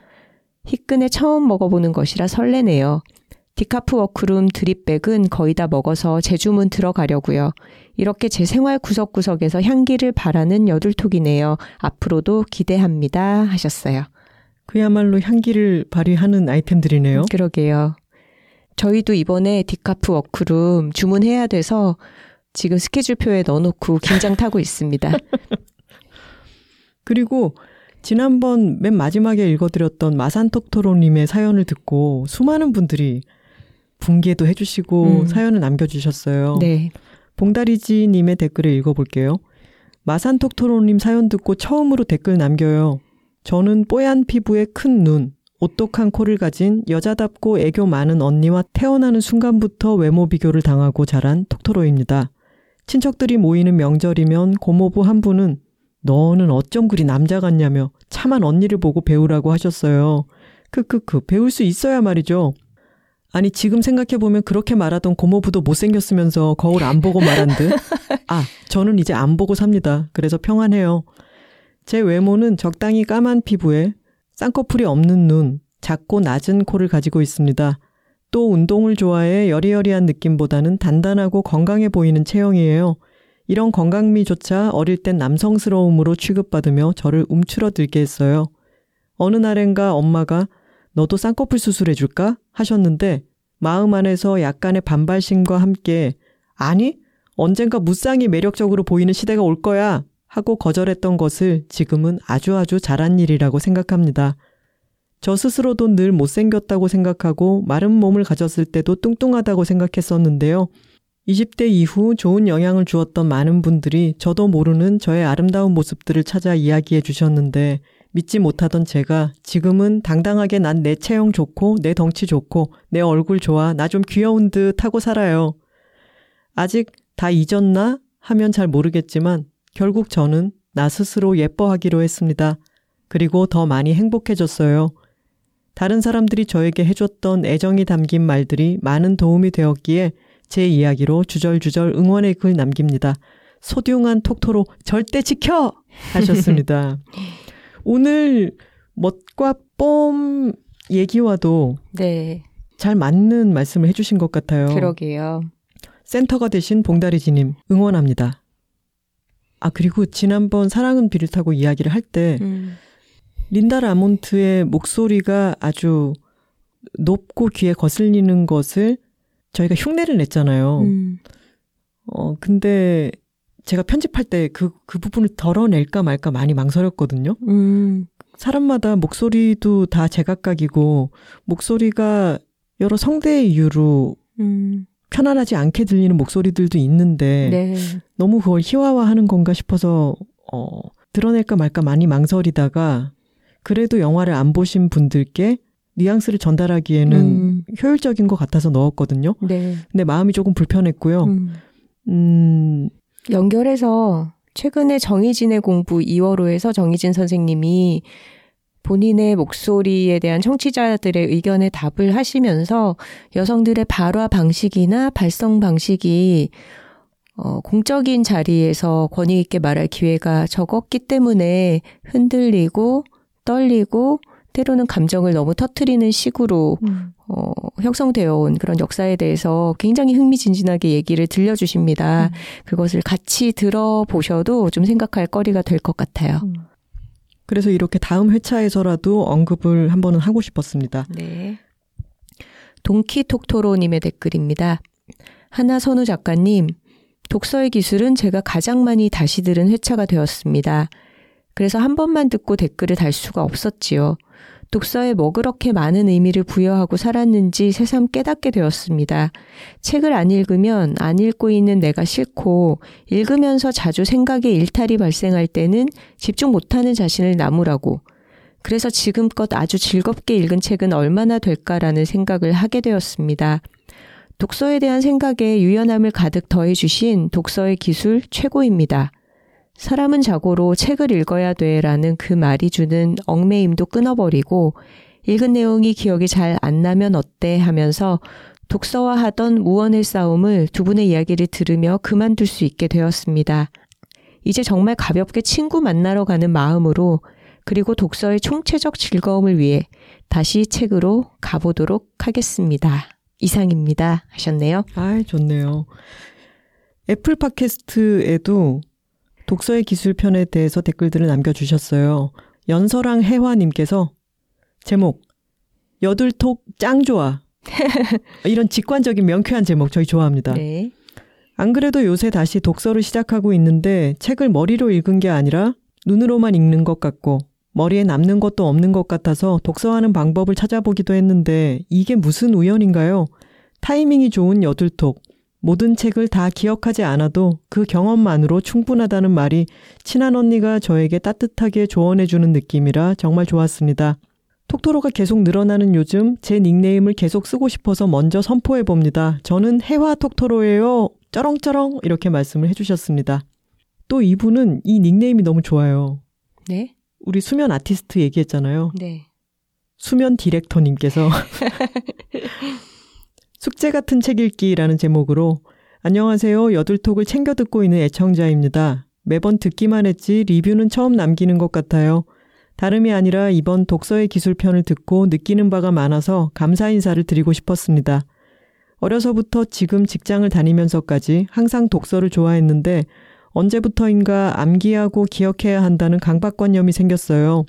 희끈에 처음 먹어보는 것이라 설레네요. 디카프 워크룸 드립백은 거의 다 먹어서 재주문 들어가려고요. 이렇게 제 생활 구석구석에서 향기를 바라는 여둘톡이네요. 앞으로도 기대합니다. 하셨어요. 그야말로 향기를 발휘하는 아이템들이네요. 그러게요. 저희도 이번에 디카프 워크룸 주문해야 돼서 지금 스케줄표에 넣어놓고 긴장 타고 있습니다. 그리고 지난번 맨 마지막에 읽어드렸던 마산톡토로님의 사연을 듣고 수많은 분들이 붕괴도 해주시고 음. 사연을 남겨주셨어요. 네. 봉다리지님의 댓글을 읽어볼게요. 마산톡토로님 사연 듣고 처음으로 댓글 남겨요. 저는 뽀얀 피부에 큰 눈, 오똑한 코를 가진 여자답고 애교 많은 언니와 태어나는 순간부터 외모 비교를 당하고 자란 톡토로입니다. 친척들이 모이는 명절이면 고모부 한 분은 너는 어쩜 그리 남자 같냐며 참한 언니를 보고 배우라고 하셨어요. 크크크, 배울 수 있어야 말이죠. 아니, 지금 생각해 보면 그렇게 말하던 고모부도 못생겼으면서 거울 안 보고 말한 듯. 아, 저는 이제 안 보고 삽니다. 그래서 평안해요. 제 외모는 적당히 까만 피부에 쌍꺼풀이 없는 눈, 작고 낮은 코를 가지고 있습니다. 또 운동을 좋아해 여리여리한 느낌보다는 단단하고 건강해 보이는 체형이에요. 이런 건강미조차 어릴 땐 남성스러움으로 취급받으며 저를 움츠러들게 했어요. 어느 날엔가 엄마가 너도 쌍꺼풀 수술해줄까? 하셨는데 마음 안에서 약간의 반발심과 함께 아니, 언젠가 무쌍이 매력적으로 보이는 시대가 올 거야 하고 거절했던 것을 지금은 아주 아주 잘한 일이라고 생각합니다. 저 스스로도 늘 못생겼다고 생각하고 마른 몸을 가졌을 때도 뚱뚱하다고 생각했었는데요. 20대 이후 좋은 영향을 주었던 많은 분들이 저도 모르는 저의 아름다운 모습들을 찾아 이야기해 주셨는데 믿지 못하던 제가 지금은 당당하게 난 내 체형 좋고 내 덩치 좋고 내 얼굴 좋아 나 좀 귀여운 듯 하고 살아요. 아직 다 잊었나 하면 잘 모르겠지만 결국 저는 나 스스로 예뻐하기로 했습니다. 그리고 더 많이 행복해졌어요. 다른 사람들이 저에게 해줬던 애정이 담긴 말들이 많은 도움이 되었기에 제 이야기로 주절주절 응원의 글 남깁니다. 소중한 톡토로 절대 지켜! 하셨습니다. 오늘 멋과 뽐 얘기와도 네. 잘 맞는 말씀을 해주신 것 같아요. 그러게요. 센터가 되신 봉다리지님 응원합니다. 아 그리고 지난번 사랑은 비를 타고 이야기를 할때 음. 린다 라몬트의 목소리가 아주 높고 귀에 거슬리는 것을 저희가 흉내를 냈잖아요. 음. 어 근데 제가 편집할 때 그, 그 부분을 덜어낼까 말까 많이 망설였거든요. 음. 사람마다 목소리도 다 제각각이고, 목소리가 여러 성대의 이유로 음. 편안하지 않게 들리는 목소리들도 있는데, 네. 너무 그걸 희화화하는 건가 싶어서, 어, 드러낼까 말까 많이 망설이다가, 그래도 영화를 안 보신 분들께 뉘앙스를 전달하기에는 음. 효율적인 것 같아서 넣었거든요. 네. 근데 마음이 조금 불편했고요. 음, 음 연결해서 최근에 정희진의 공부 2월호에서 정희진 선생님이 본인의 목소리에 대한 청취자들의 의견에 답을 하시면서 여성들의 발화 방식이나 발성 방식이 어, 공적인 자리에서 권위 있게 말할 기회가 적었기 때문에 흔들리고 떨리고 때로는 감정을 너무 터트리는 식으로 음. 어, 형성되어 온 그런 역사에 대해서 굉장히 흥미진진하게 얘기를 들려주십니다. 음. 그것을 같이 들어보셔도 좀 생각할 거리가 될 것 같아요. 음. 그래서 이렇게 다음 회차에서라도 언급을 한 번은 하고 싶었습니다. 네. 동키톡토로님의 댓글입니다. 하나 선우 작가님, 독서의 기술은 제가 가장 많이 다시 들은 회차가 되었습니다. 그래서 한 번만 듣고 댓글을 달 수가 없었지요. 독서에 뭐 그렇게 많은 의미를 부여하고 살았는지 새삼 깨닫게 되었습니다. 책을 안 읽으면 안 읽고 있는 내가 싫고 읽으면서 자주 생각에 일탈이 발생할 때는 집중 못하는 자신을 나무라고 그래서 지금껏 아주 즐겁게 읽은 책은 얼마나 될까라는 생각을 하게 되었습니다. 독서에 대한 생각에 유연함을 가득 더해 주신 독서의 기술 최고입니다. 사람은 자고로 책을 읽어야 돼 라는 그 말이 주는 얽매임도 끊어버리고 읽은 내용이 기억이 잘 안 나면 어때 하면서 독서와 하던 무언의 싸움을 두 분의 이야기를 들으며 그만둘 수 있게 되었습니다. 이제 정말 가볍게 친구 만나러 가는 마음으로 그리고 독서의 총체적 즐거움을 위해 다시 책으로 가보도록 하겠습니다. 이상입니다. 하셨네요. 아, 좋네요. 애플 팟캐스트에도 독서의 기술편에 대해서 댓글들을 남겨주셨어요. 연서랑 해화님께서 제목 여들톡 짱 좋아. 이런 직관적인 명쾌한 제목 저희 좋아합니다. 네. 안 그래도 요새 다시 독서를 시작하고 있는데 책을 머리로 읽은 게 아니라 눈으로만 읽는 것 같고 머리에 남는 것도 없는 것 같아서 독서하는 방법을 찾아보기도 했는데 이게 무슨 우연인가요? 타이밍이 좋은 여들톡. 모든 책을 다 기억하지 않아도 그 경험만으로 충분하다는 말이 친한 언니가 저에게 따뜻하게 조언해주는 느낌이라 정말 좋았습니다. 톡토로가 계속 늘어나는 요즘 제 닉네임을 계속 쓰고 싶어서 먼저 선포해 봅니다. 저는 해화 톡토로예요. 쩌렁쩌렁 이렇게 말씀을 해주셨습니다. 또 이분은 이 닉네임이 너무 좋아요. 네? 우리 수면 아티스트 얘기했잖아요. 네. 수면 디렉터님께서 숙제 같은 책 읽기라는 제목으로 안녕하세요. 여둘톡을 챙겨 듣고 있는 애청자입니다. 매번 듣기만 했지 리뷰는 처음 남기는 것 같아요. 다름이 아니라 이번 독서의 기술편을 듣고 느끼는 바가 많아서 감사 인사를 드리고 싶었습니다. 어려서부터 지금 직장을 다니면서까지 항상 독서를 좋아했는데 언제부터인가 암기하고 기억해야 한다는 강박관념이 생겼어요.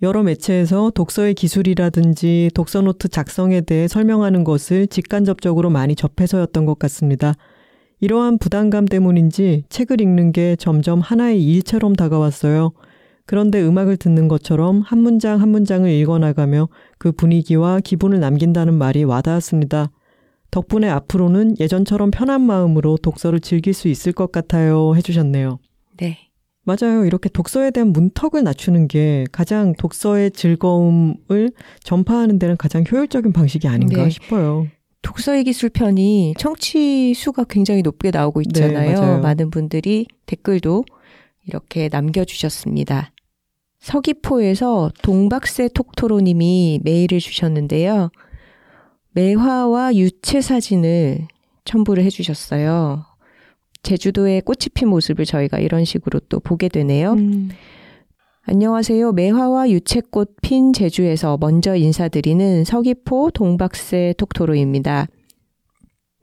여러 매체에서 독서의 기술이라든지 독서 노트 작성에 대해 설명하는 것을 직간접적으로 많이 접해서였던 것 같습니다. 이러한 부담감 때문인지 책을 읽는 게 점점 하나의 일처럼 다가왔어요. 그런데 음악을 듣는 것처럼 한 문장 한 문장을 읽어나가며 그 분위기와 기분을 남긴다는 말이 와닿았습니다. 덕분에 앞으로는 예전처럼 편한 마음으로 독서를 즐길 수 있을 것 같아요. 해주셨네요. 네. 맞아요. 이렇게 독서에 대한 문턱을 낮추는 게 가장 독서의 즐거움을 전파하는 데는 가장 효율적인 방식이 아닌가 네. 싶어요. 독서의 기술 편이 청취 수가 굉장히 높게 나오고 있잖아요. 네, 많은 분들이 댓글도 이렇게 남겨주셨습니다. 서귀포에서 동박새 톡토로님이 메일을 주셨는데요. 매화와 유체 사진을 첨부를 해주셨어요. 제주도의 꽃이 핀 모습을 저희가 이런 식으로 또 보게 되네요. 음. 안녕하세요. 매화와 유채꽃 핀 제주에서 먼저 인사드리는 서귀포 동박새 톡토로입니다.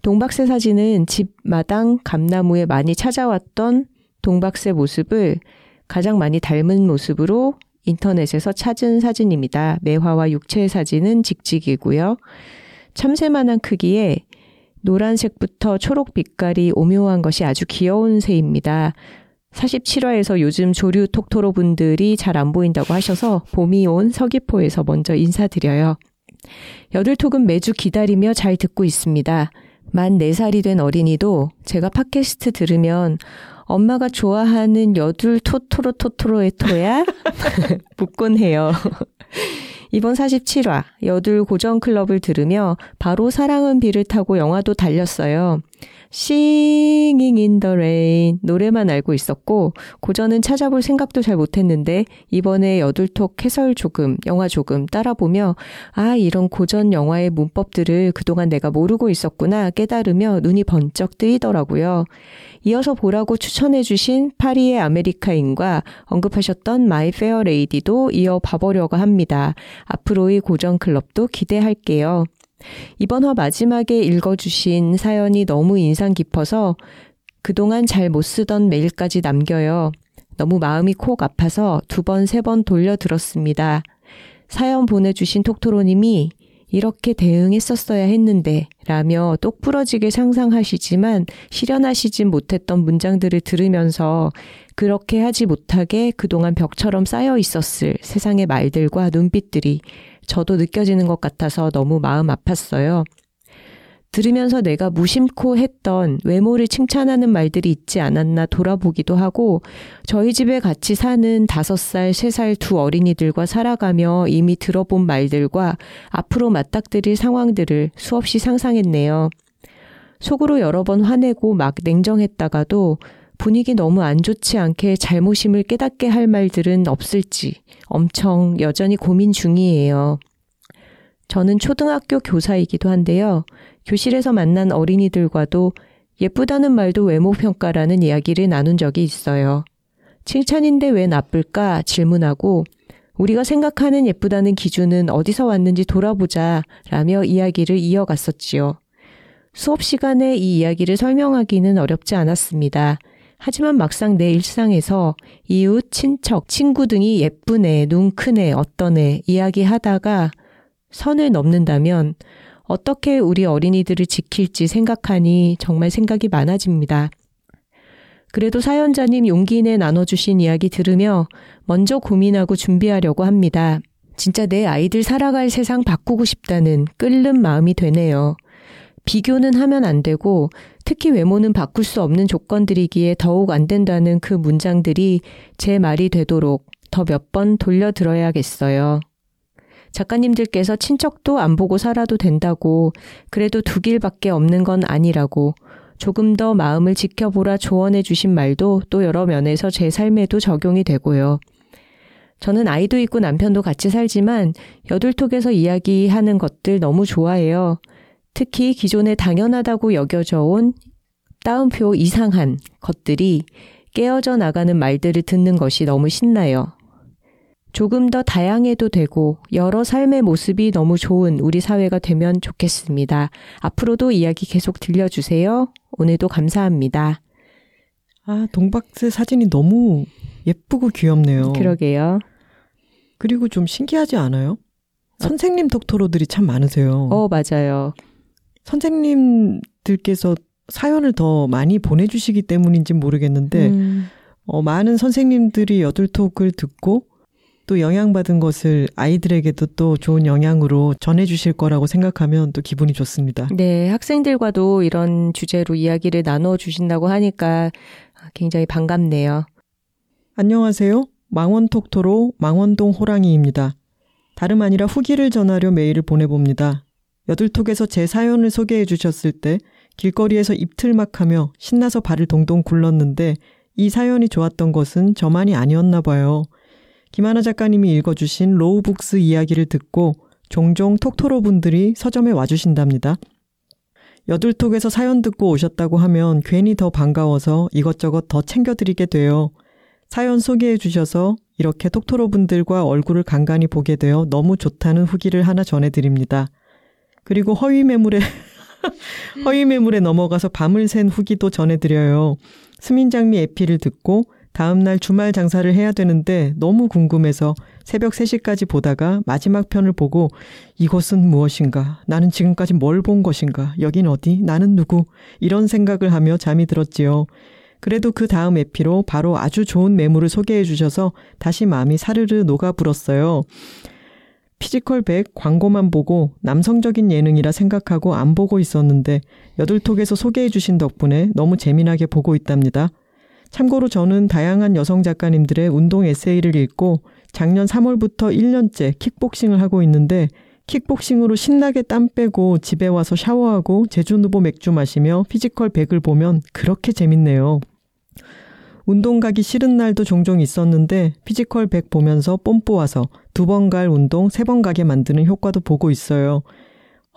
동박새 사진은 집 마당 감나무에 많이 찾아왔던 동박새 모습을 가장 많이 닮은 모습으로 인터넷에서 찾은 사진입니다. 매화와 육체 사진은 직직이고요. 참새만한 크기에 노란색부터 초록 빛깔이 오묘한 것이 아주 귀여운 새입니다. 47화에서 요즘 조류 톡토로 분들이 잘 안 보인다고 하셔서 봄이 온 서귀포에서 먼저 인사드려요. 여들톡은 매주 기다리며 잘 듣고 있습니다. 만 4살이 된 어린이도 제가 팟캐스트 들으면 엄마가 좋아하는 여둘 토토로 토토로의 토야? 묻곤 해요. 이번 47화 여둘 고정 클럽을 들으며 바로 사랑은 비를 타고 영화도 달렸어요. Singing in the Rain 노래만 알고 있었고 고전은 찾아볼 생각도 잘 못했는데 이번에 여둘톡 해설 조금 영화 조금 따라보며 아 이런 고전 영화의 문법들을 그동안 내가 모르고 있었구나 깨달으며 눈이 번쩍 뜨이더라고요. 이어서 보라고 추천해주신 파리의 아메리카인과 언급하셨던 마이 페어 레이디도 이어 봐보려고 합니다. 앞으로의 고전 클럽도 기대할게요. 이번 화 마지막에 읽어주신 사연이 너무 인상 깊어서 그동안 잘 못 쓰던 메일까지 남겨요. 너무 마음이 콕 아파서 두 번, 세 번 돌려 들었습니다. 사연 보내주신 톡토로님이 이렇게 대응했었어야 했는데 라며 똑부러지게 상상하시지만 실현하시진 못했던 문장들을 들으면서 그렇게 하지 못하게 그동안 벽처럼 쌓여 있었을 세상의 말들과 눈빛들이 저도 느껴지는 것 같아서 너무 마음 아팠어요. 들으면서 내가 무심코 했던 외모를 칭찬하는 말들이 있지 않았나 돌아보기도 하고 저희 집에 같이 사는 다섯 살, 세살두 어린이들과 살아가며 이미 들어본 말들과 앞으로 맞닥뜨릴 상황들을 수없이 상상했네요. 속으로 여러 번 화내고 막 냉정했다가도 분위기 너무 안 좋지 않게 잘못임을 깨닫게 할 말들은 없을지 엄청 여전히 고민 중이에요. 저는 초등학교 교사이기도 한데요. 교실에서 만난 어린이들과도 예쁘다는 말도 외모평가라는 이야기를 나눈 적이 있어요. 칭찬인데 왜 나쁠까 질문하고 우리가 생각하는 예쁘다는 기준은 어디서 왔는지 돌아보자 라며 이야기를 이어갔었지요. 수업 시간에 이 이야기를 설명하기는 어렵지 않았습니다. 하지만 막상 내 일상에서 이웃, 친척, 친구 등이 애, 눈 큰 애, 어떤 애 이야기하다가 선을 넘는다면 어떻게 우리 어린이들을 지킬지 생각하니 정말 생각이 많아집니다. 그래도 사연자님 용기 내 나눠주신 이야기 들으며 먼저 고민하고 준비하려고 합니다. 진짜 내 아이들 살아갈 세상 바꾸고 싶다는 끓는 마음이 되네요. 비교는 하면 안 되고 특히 외모는 바꿀 수 없는 조건들이기에 더욱 안 된다는 그 문장들이 제 말이 되도록 더 몇 번 돌려 들어야겠어요. 작가님들께서 친척도 안 보고 살아도 된다고 그래도 두 길밖에 없는 건 아니라고 조금 더 마음을 지켜보라 조언해 주신 말도 또 여러 면에서 제 삶에도 적용이 되고요. 저는 아이도 있고 남편도 같이 살지만 여둘톡에서 이야기하는 것들 너무 좋아해요. 특히 기존에 당연하다고 여겨져 온 따옴표 이상한 것들이 깨어져 나가는 말들을 듣는 것이 너무 신나요. 조금 더 다양해도 되고 여러 삶의 모습이 너무 좋은 우리 사회가 되면 좋겠습니다. 앞으로도 이야기 계속 들려주세요. 오늘도 감사합니다. 아, 동박스 사진이 너무 예쁘고 귀엽네요. 그러게요. 그리고 좀 신기하지 않아요? 선생님 독토로들이 참 많으세요. 어, 맞아요. 선생님들께서 사연을 더 많이 보내주시기 때문인지 모르겠는데, 음. 어, 많은 선생님들이 여둘톡을 듣고 또 영향받은 것을 아이들에게도 또 좋은 영향으로 전해주실 거라고 생각하면 또 기분이 좋습니다. 네, 학생들과도 이런 주제로 이야기를 나눠 주신다고 하니까 굉장히 반갑네요. 안녕하세요. 망원톡토로 망원동 호랑이입니다. 다름 아니라 후기를 전하려 메일을 보내봅니다. 여둘톡에서 제 사연을 소개해 주셨을 때 길거리에서 입틀막 하며 신나서 발을 동동 굴렀는데 이 사연이 좋았던 것은 저만이 아니었나 봐요. 김하나 작가님이 읽어주신 로우북스 이야기를 듣고 종종 톡토로 분들이 서점에 와주신답니다. 여둘톡에서 사연 듣고 오셨다고 하면 괜히 더 반가워서 이것저것 더 챙겨드리게 돼요. 사연 소개해 주셔서 이렇게 톡토로 분들과 얼굴을 간간히 보게 되어 너무 좋다는 후기를 하나 전해드립니다. 그리고 허위 매물에 허위 매물에 넘어가서 밤을 샌 후기도 전해드려요. 스민장미 에피를 듣고 다음날 주말 장사를 해야 되는데 너무 궁금해서 새벽 3시까지 보다가 마지막 편을 보고 이것은 무엇인가? 나는 지금까지 뭘 본 것인가? 여긴 어디? 나는 누구? 이런 생각을 하며 잠이 들었지요. 그래도 그 다음 에피로 바로 아주 좋은 매물을 소개해 주셔서 다시 마음이 사르르 녹아 불었어요. 피지컬 100 광고만 보고 남성적인 예능이라 생각하고 안 보고 있었는데 여둘톡에서 소개해 주신 덕분에 너무 재미나게 보고 있답니다. 참고로 저는 다양한 여성 작가님들의 운동 에세이를 읽고 작년 3월부터 1년째 킥복싱을 하고 있는데 킥복싱으로 신나게 땀 빼고 집에 와서 샤워하고 제주누보 맥주 마시며 피지컬 100을 보면 그렇게 재밌네요. 운동 가기 싫은 날도 종종 있었는데 피지컬 100 보면서 뽐뿌와서 두 번 갈 운동 세 번 가게 만드는 효과도 보고 있어요.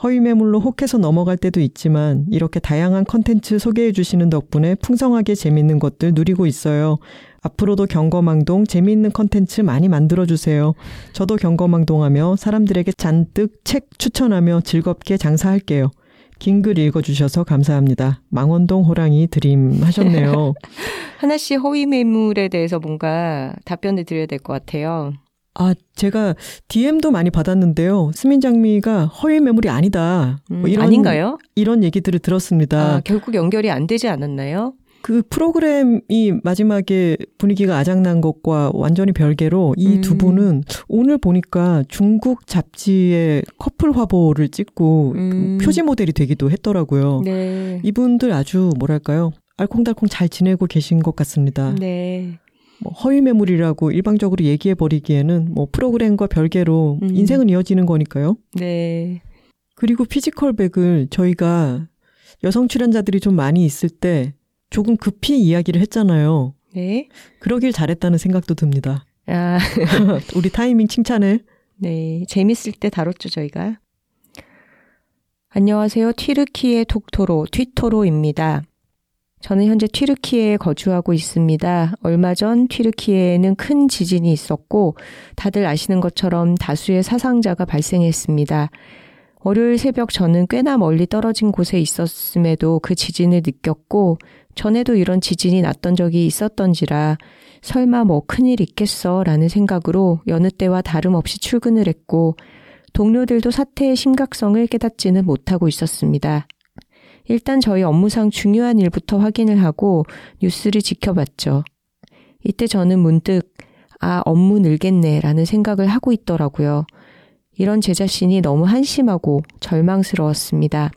허위 매물로 혹해서 넘어갈 때도 있지만 이렇게 다양한 컨텐츠 소개해 주시는 덕분에 풍성하게 재밌는 것들 누리고 있어요. 앞으로도 경거망동 재미있는 컨텐츠 많이 만들어 주세요. 저도 경거망동하며 사람들에게 잔뜩 책 추천하며 즐겁게 장사할게요. 긴 글 읽어주셔서 감사합니다. 망원동 호랑이 드림 하셨네요. 하나씩 허위 매물에 대해서 뭔가 답변을 드려야 될 것 같아요. 아, 제가 DM도 많이 받았는데요. 스민 장미가 허위 매물이 아니다. 뭐 음, 이런, 아닌가요? 이런 얘기들을 들었습니다. 아, 결국 연결이 안 되지 않았나요? 그 프로그램이 마지막에 분위기가 아작난 것과 완전히 별개로 이두 음. 분은 오늘 보니까 중국 잡지에 커플 화보를 찍고 음. 표지 모델이 되기도 했더라고요. 네. 이분들 아주 뭐랄까요? 알콩달콩 잘 지내고 계신 것 같습니다. 네. 뭐 허위 매물이라고 일방적으로 얘기해 버리기에는 뭐 프로그램과 별개로 음. 인생은 이어지는 거니까요. 네. 그리고 피지컬 백을 저희가 여성 출연자들이 좀 많이 있을 때 조금 급히 이야기를 했잖아요. 네. 그러길 잘했다는 생각도 듭니다. 아. 우리 타이밍 칭찬을. 네. 재밌을 때 다뤘죠, 저희가. 안녕하세요. 튀르키의 톡토로, 튀토로입니다. 저는 현재 튀르키예에 거주하고 있습니다. 얼마 전 튀르키예에는 큰 지진이 있었고 다들 아시는 것처럼 다수의 사상자가 발생했습니다. 월요일 새벽 저는 꽤나 멀리 떨어진 곳에 있었음에도 그 지진을 느꼈고 전에도 이런 지진이 났던 적이 있었던지라 설마 뭐 큰일 있겠어 라는 생각으로 여느 때와 다름없이 출근을 했고 동료들도 사태의 심각성을 깨닫지는 못하고 있었습니다. 일단 저희 업무상 중요한 일부터 확인을 하고 뉴스를 지켜봤죠. 이때 저는 문득 아, 업무 늘겠네 라는 생각을 하고 있더라고요. 이런 제 자신이 너무 한심하고 절망스러웠습니다.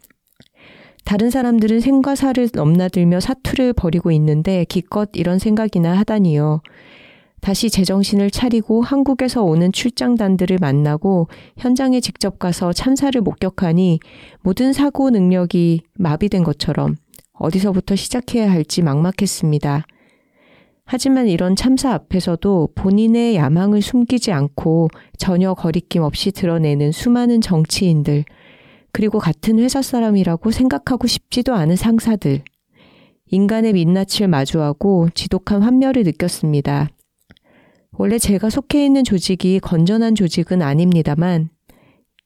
다른 사람들은 생과 사를 넘나들며 사투를 벌이고 있는데 기껏 이런 생각이나 하다니요. 다시 제정신을 차리고 한국에서 오는 출장단들을 만나고 현장에 직접 가서 참사를 목격하니 모든 사고 능력이 마비된 것처럼 어디서부터 시작해야 할지 막막했습니다. 하지만 이런 참사 앞에서도 본인의 야망을 숨기지 않고 전혀 거리낌 없이 드러내는 수많은 정치인들, 그리고 같은 회사 사람이라고 생각하고 싶지도 않은 상사들, 인간의 민낯을 마주하고 지독한 환멸을 느꼈습니다. 원래 제가 속해 있는 조직이 건전한 조직은 아닙니다만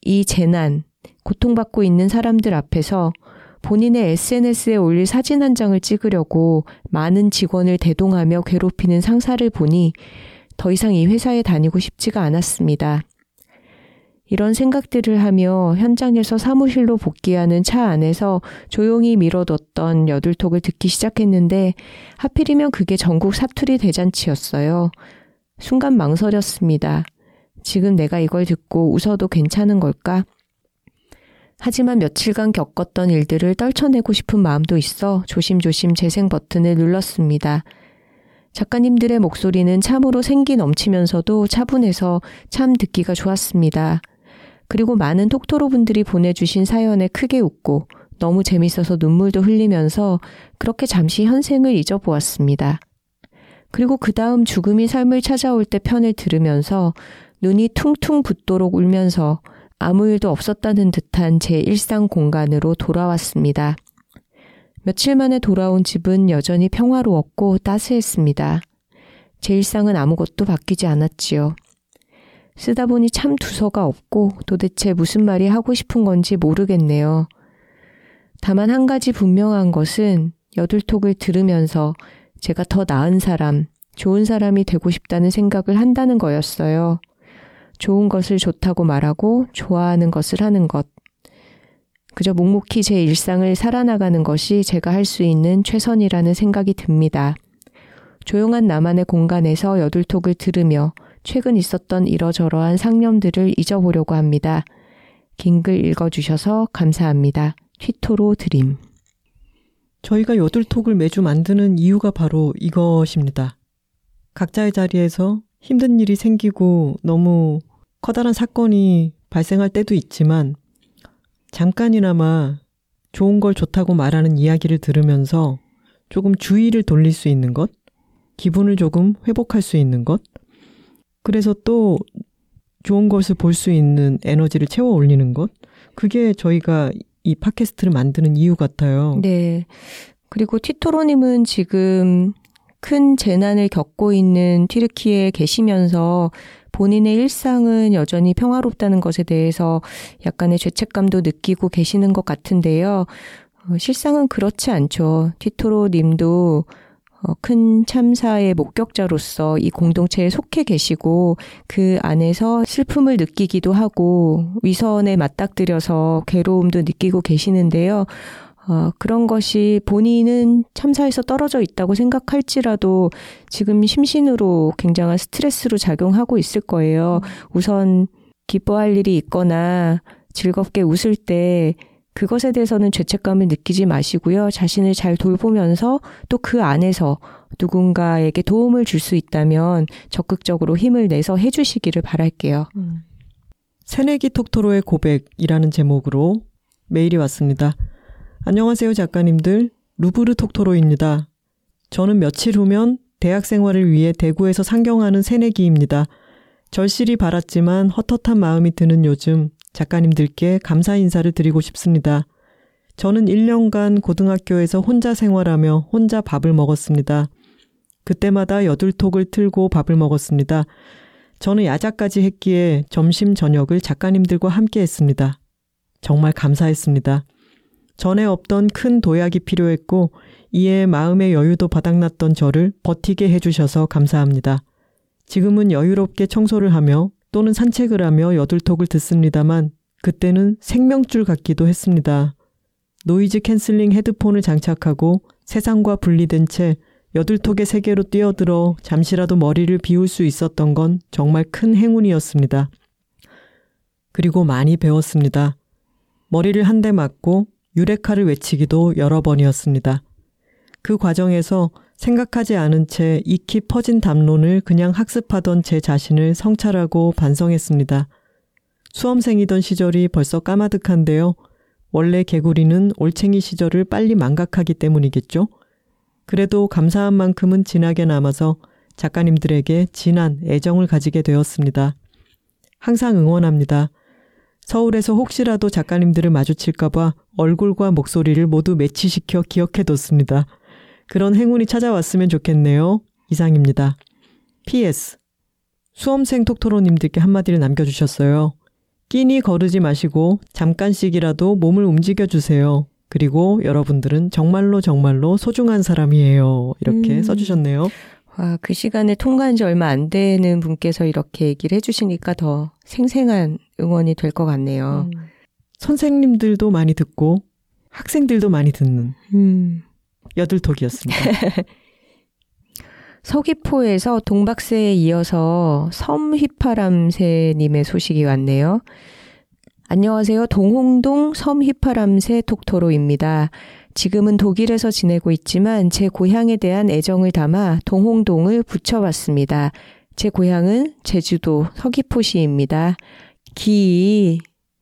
이 재난, 고통받고 있는 사람들 앞에서 본인의 SNS에 올릴 사진 한 장을 찍으려고 많은 직원을 대동하며 괴롭히는 상사를 보니 더 이상 이 회사에 다니고 싶지가 않았습니다. 이런 생각들을 하며 현장에서 사무실로 복귀하는 차 안에서 조용히 미뤄뒀던 여둘톡을 듣기 시작했는데 하필이면 그게 전국 사투리 대잔치였어요. 순간 망설였습니다. 지금 내가 이걸 듣고 웃어도 괜찮은 걸까? 하지만 며칠간 겪었던 일들을 떨쳐내고 싶은 마음도 있어 조심조심 재생 버튼을 눌렀습니다. 작가님들의 목소리는 참으로 생기 넘치면서도 차분해서 참 듣기가 좋았습니다. 그리고 많은 톡토로 분들이 보내주신 사연에 크게 웃고 너무 재밌어서 눈물도 흘리면서 그렇게 잠시 현생을 잊어보았습니다. 그리고 그 다음 죽음이 삶을 찾아올 때 편을 들으면서 눈이 퉁퉁 붓도록 울면서 아무 일도 없었다는 듯한 제 일상 공간으로 돌아왔습니다. 며칠 만에 돌아온 집은 여전히 평화로웠고 따스했습니다. 제 일상은 아무것도 바뀌지 않았지요. 쓰다 보니 참 두서가 없고 도대체 무슨 말이 하고 싶은 건지 모르겠네요. 다만 한 가지 분명한 것은 여둘톡을 들으면서 제가 더 나은 사람, 좋은 사람이 되고 싶다는 생각을 한다는 거였어요. 좋은 것을 좋다고 말하고 좋아하는 것을 하는 것. 그저 묵묵히 제 일상을 살아나가는 것이 제가 할 수 있는 최선이라는 생각이 듭니다. 조용한 나만의 공간에서 여둘톡을 들으며 최근 있었던 이러저러한 상념들을 잊어보려고 합니다. 긴 글 읽어주셔서 감사합니다. 휘토로 드림. 저희가 여둘톡을 매주 만드는 이유가 바로 이것입니다. 각자의 자리에서 힘든 일이 생기고 너무 커다란 사건이 발생할 때도 있지만 잠깐이나마 좋은 걸 좋다고 말하는 이야기를 들으면서 조금 주의를 돌릴 수 있는 것, 기분을 조금 회복할 수 있는 것, 그래서 또 좋은 것을 볼 수 있는 에너지를 채워 올리는 것, 그게 저희가 이 팟캐스트를 만드는 이유 같아요. 네. 그리고 티토로님은 지금 큰 재난을 겪고 있는 튀르키에 계시면서 본인의 일상은 여전히 평화롭다는 것에 대해서 약간의 죄책감도 느끼고 계시는 것 같은데요. 어, 실상은 그렇지 않죠. 티토로 님도 어, 큰 참사의 목격자로서 이 공동체에 속해 계시고 그 안에서 슬픔을 느끼기도 하고 위선에 맞닥뜨려서 괴로움도 느끼고 계시는데요. 어, 그런 것이 본인은 참사에서 떨어져 있다고 생각할지라도 지금 심신으로 굉장한 스트레스로 작용하고 있을 거예요. 우선 기뻐할 일이 있거나 즐겁게 웃을 때 그것에 대해서는 죄책감을 느끼지 마시고요. 자신을 잘 돌보면서 또 그 안에서 누군가에게 도움을 줄 수 있다면 적극적으로 힘을 내서 해주시기를 바랄게요. 음. 새내기 톡토로의 고백이라는 제목으로 메일이 왔습니다. 안녕하세요, 작가님들. 루브르 톡토로입니다. 저는 며칠 후면 대학 생활을 위해 대구에서 상경하는 새내기입니다. 절실히 바랐지만 헛헛한 마음이 드는 요즘 작가님들께 감사 인사를 드리고 싶습니다. 저는 1년간 고등학교에서 혼자 생활하며 혼자 밥을 먹었습니다. 그때마다 여둘톡을 틀고 밥을 먹었습니다. 저는 야자까지 했기에 점심, 저녁을 작가님들과 함께 했습니다. 정말 감사했습니다. 전에 없던 큰 도약이 필요했고 이에 마음의 여유도 바닥났던 저를 버티게 해주셔서 감사합니다. 지금은 여유롭게 청소를 하며 또는 산책을 하며 여둘톡을 듣습니다만 그때는 생명줄 같기도 했습니다. noise canceling 헤드폰을 장착하고 세상과 분리된 채 여둘톡의 세계로 뛰어들어 잠시라도 머리를 비울 수 있었던 건 정말 큰 행운이었습니다. 그리고 많이 배웠습니다. 머리를 한 대 맞고 유레카를 외치기도 여러 번이었습니다. 그 과정에서 생각하지 않은 채 익히 퍼진 담론을 그냥 학습하던 제 자신을 성찰하고 반성했습니다. 수험생이던 시절이 벌써 까마득한데요. 원래 개구리는 올챙이 시절을 빨리 망각하기 때문이겠죠? 그래도 감사한 만큼은 진하게 남아서 작가님들에게 진한 애정을 가지게 되었습니다. 항상 응원합니다. 서울에서 혹시라도 작가님들을 마주칠까봐 얼굴과 목소리를 모두 매치시켜 기억해뒀습니다. 그런 행운이 찾아왔으면 좋겠네요. 이상입니다. PS. 수험생 톡토로님들께 한마디를 남겨주셨어요. 끼니 거르지 마시고 잠깐씩이라도 몸을 움직여주세요. 그리고 여러분들은 정말로 정말로 소중한 사람이에요. 이렇게 음. 써주셨네요. 와, 그 시간에 통과한 지 얼마 안 되는 분께서 이렇게 얘기를 해주시니까 더 생생한 응원이 될 것 같네요. 음. 선생님들도 많이 듣고 학생들도 많이 듣는 음. 여들톡이었습니다. 서귀포에서 동박새에 이어서 섬휘파람새님의 소식이 왔네요. 안녕하세요. 동홍동 섬휘파람새 톡토로입니다. 지금은 독일에서 지내고 있지만 제 고향에 대한 애정을 담아 동홍동을 붙여봤습니다. 제 고향은 제주도 서귀포시입니다. 기,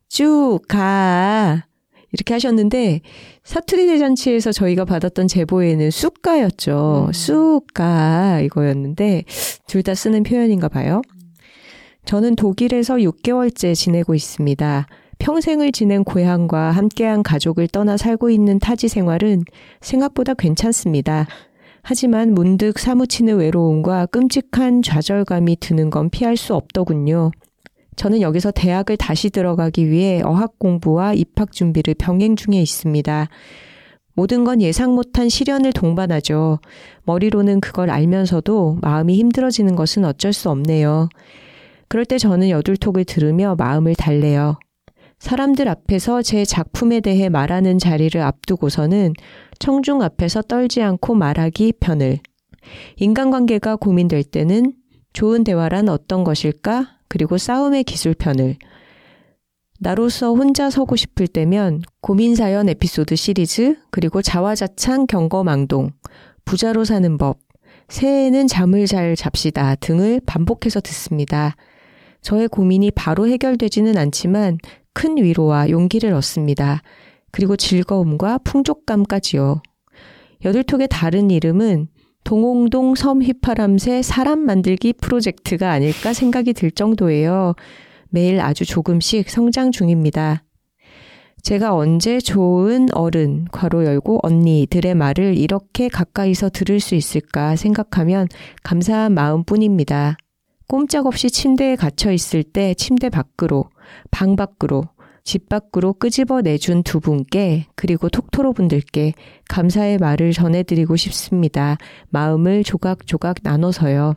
쭉, 가. 이렇게 하셨는데 사투리 대잔치에서 저희가 받았던 제보에는 쑥가였죠. 음. 쑥가 이거였는데 둘 다 쓰는 표현인가 봐요. 저는 독일에서 6개월째 지내고 있습니다. 평생을 지낸 고향과 함께한 가족을 떠나 살고 있는 타지 생활은 생각보다 괜찮습니다. 하지만 문득 사무치는 외로움과 끔찍한 좌절감이 드는 건 피할 수 없더군요. 저는 여기서 대학을 다시 들어가기 위해 어학 공부와 입학 준비를 병행 중에 있습니다. 모든 건 예상 못한 시련을 동반하죠. 머리로는 그걸 알면서도 마음이 힘들어지는 것은 어쩔 수 없네요. 그럴 때 저는 여둘톡을 들으며 마음을 달래요. 사람들 앞에서 제 작품에 대해 말하는 자리를 앞두고서는 청중 앞에서 떨지 않고 말하기 편을. 인간관계가 고민될 때는 좋은 대화란 어떤 것일까? 그리고 싸움의 기술편을. 나로서 혼자 서고 싶을 때면 고민사연 에피소드 시리즈, 그리고 자화자찬 경거망동, 부자로 사는 법, 새해에는 잠을 잘 잡시다 등을 반복해서 듣습니다. 저의 고민이 바로 해결되지는 않지만 큰 위로와 용기를 얻습니다. 그리고 즐거움과 풍족감까지요. 여들톡의 다른 이름은 동홍동 섬 휘파람새 사람 만들기 프로젝트가 아닐까 생각이 들 정도예요. 매일 아주 조금씩 성장 중입니다. 제가 언제 좋은 어른, 괄호 열고 언니들의 말을 이렇게 가까이서 들을 수 있을까 생각하면 감사한 마음 뿐입니다. 꼼짝없이 침대에 갇혀 있을 때 침대 밖으로, 방 밖으로, 집 밖으로 끄집어 내준 두 분께 그리고 톡토로 분들께 감사의 말을 전해드리고 싶습니다. 마음을 조각조각 나눠서요.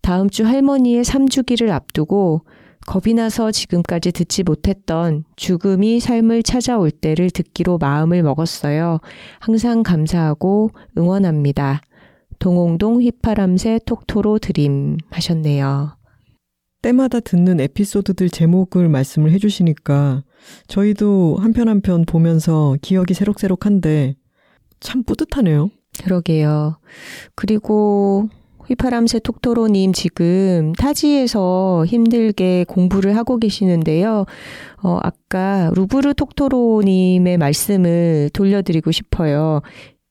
다음 주 할머니의 3주기를 앞두고 겁이 나서 지금까지 듣지 못했던 죽음이 삶을 찾아올 때를 듣기로 마음을 먹었어요. 항상 감사하고 응원합니다. 동홍동 휘파람새 톡토로 드림 하셨네요. 때마다 듣는 에피소드들 제목을 말씀을 해주시니까 저희도 한편 한편 보면서 기억이 새록새록한데 참 뿌듯하네요. 그러게요. 그리고 휘파람새 톡토로님 지금 타지에서 힘들게 공부를 하고 계시는데요. 어, 아까 루브르 톡토로님의 말씀을 돌려드리고 싶어요.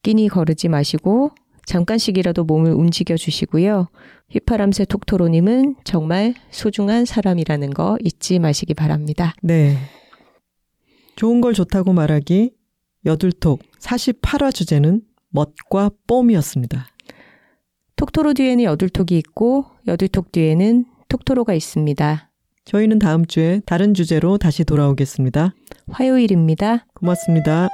끼니 거르지 마시고 잠깐씩이라도 몸을 움직여 주시고요. 휘파람새 톡토로님은 정말 소중한 사람이라는 거 잊지 마시기 바랍니다. 네. 좋은 걸 좋다고 말하기 여둘톡 48화 주제는 멋과 뽐이었습니다. 톡토로 뒤에는 여둘톡이 있고 여둘톡 뒤에는 톡토로가 있습니다. 저희는 다음 주에 다른 주제로 다시 돌아오겠습니다. 화요일입니다. 고맙습니다.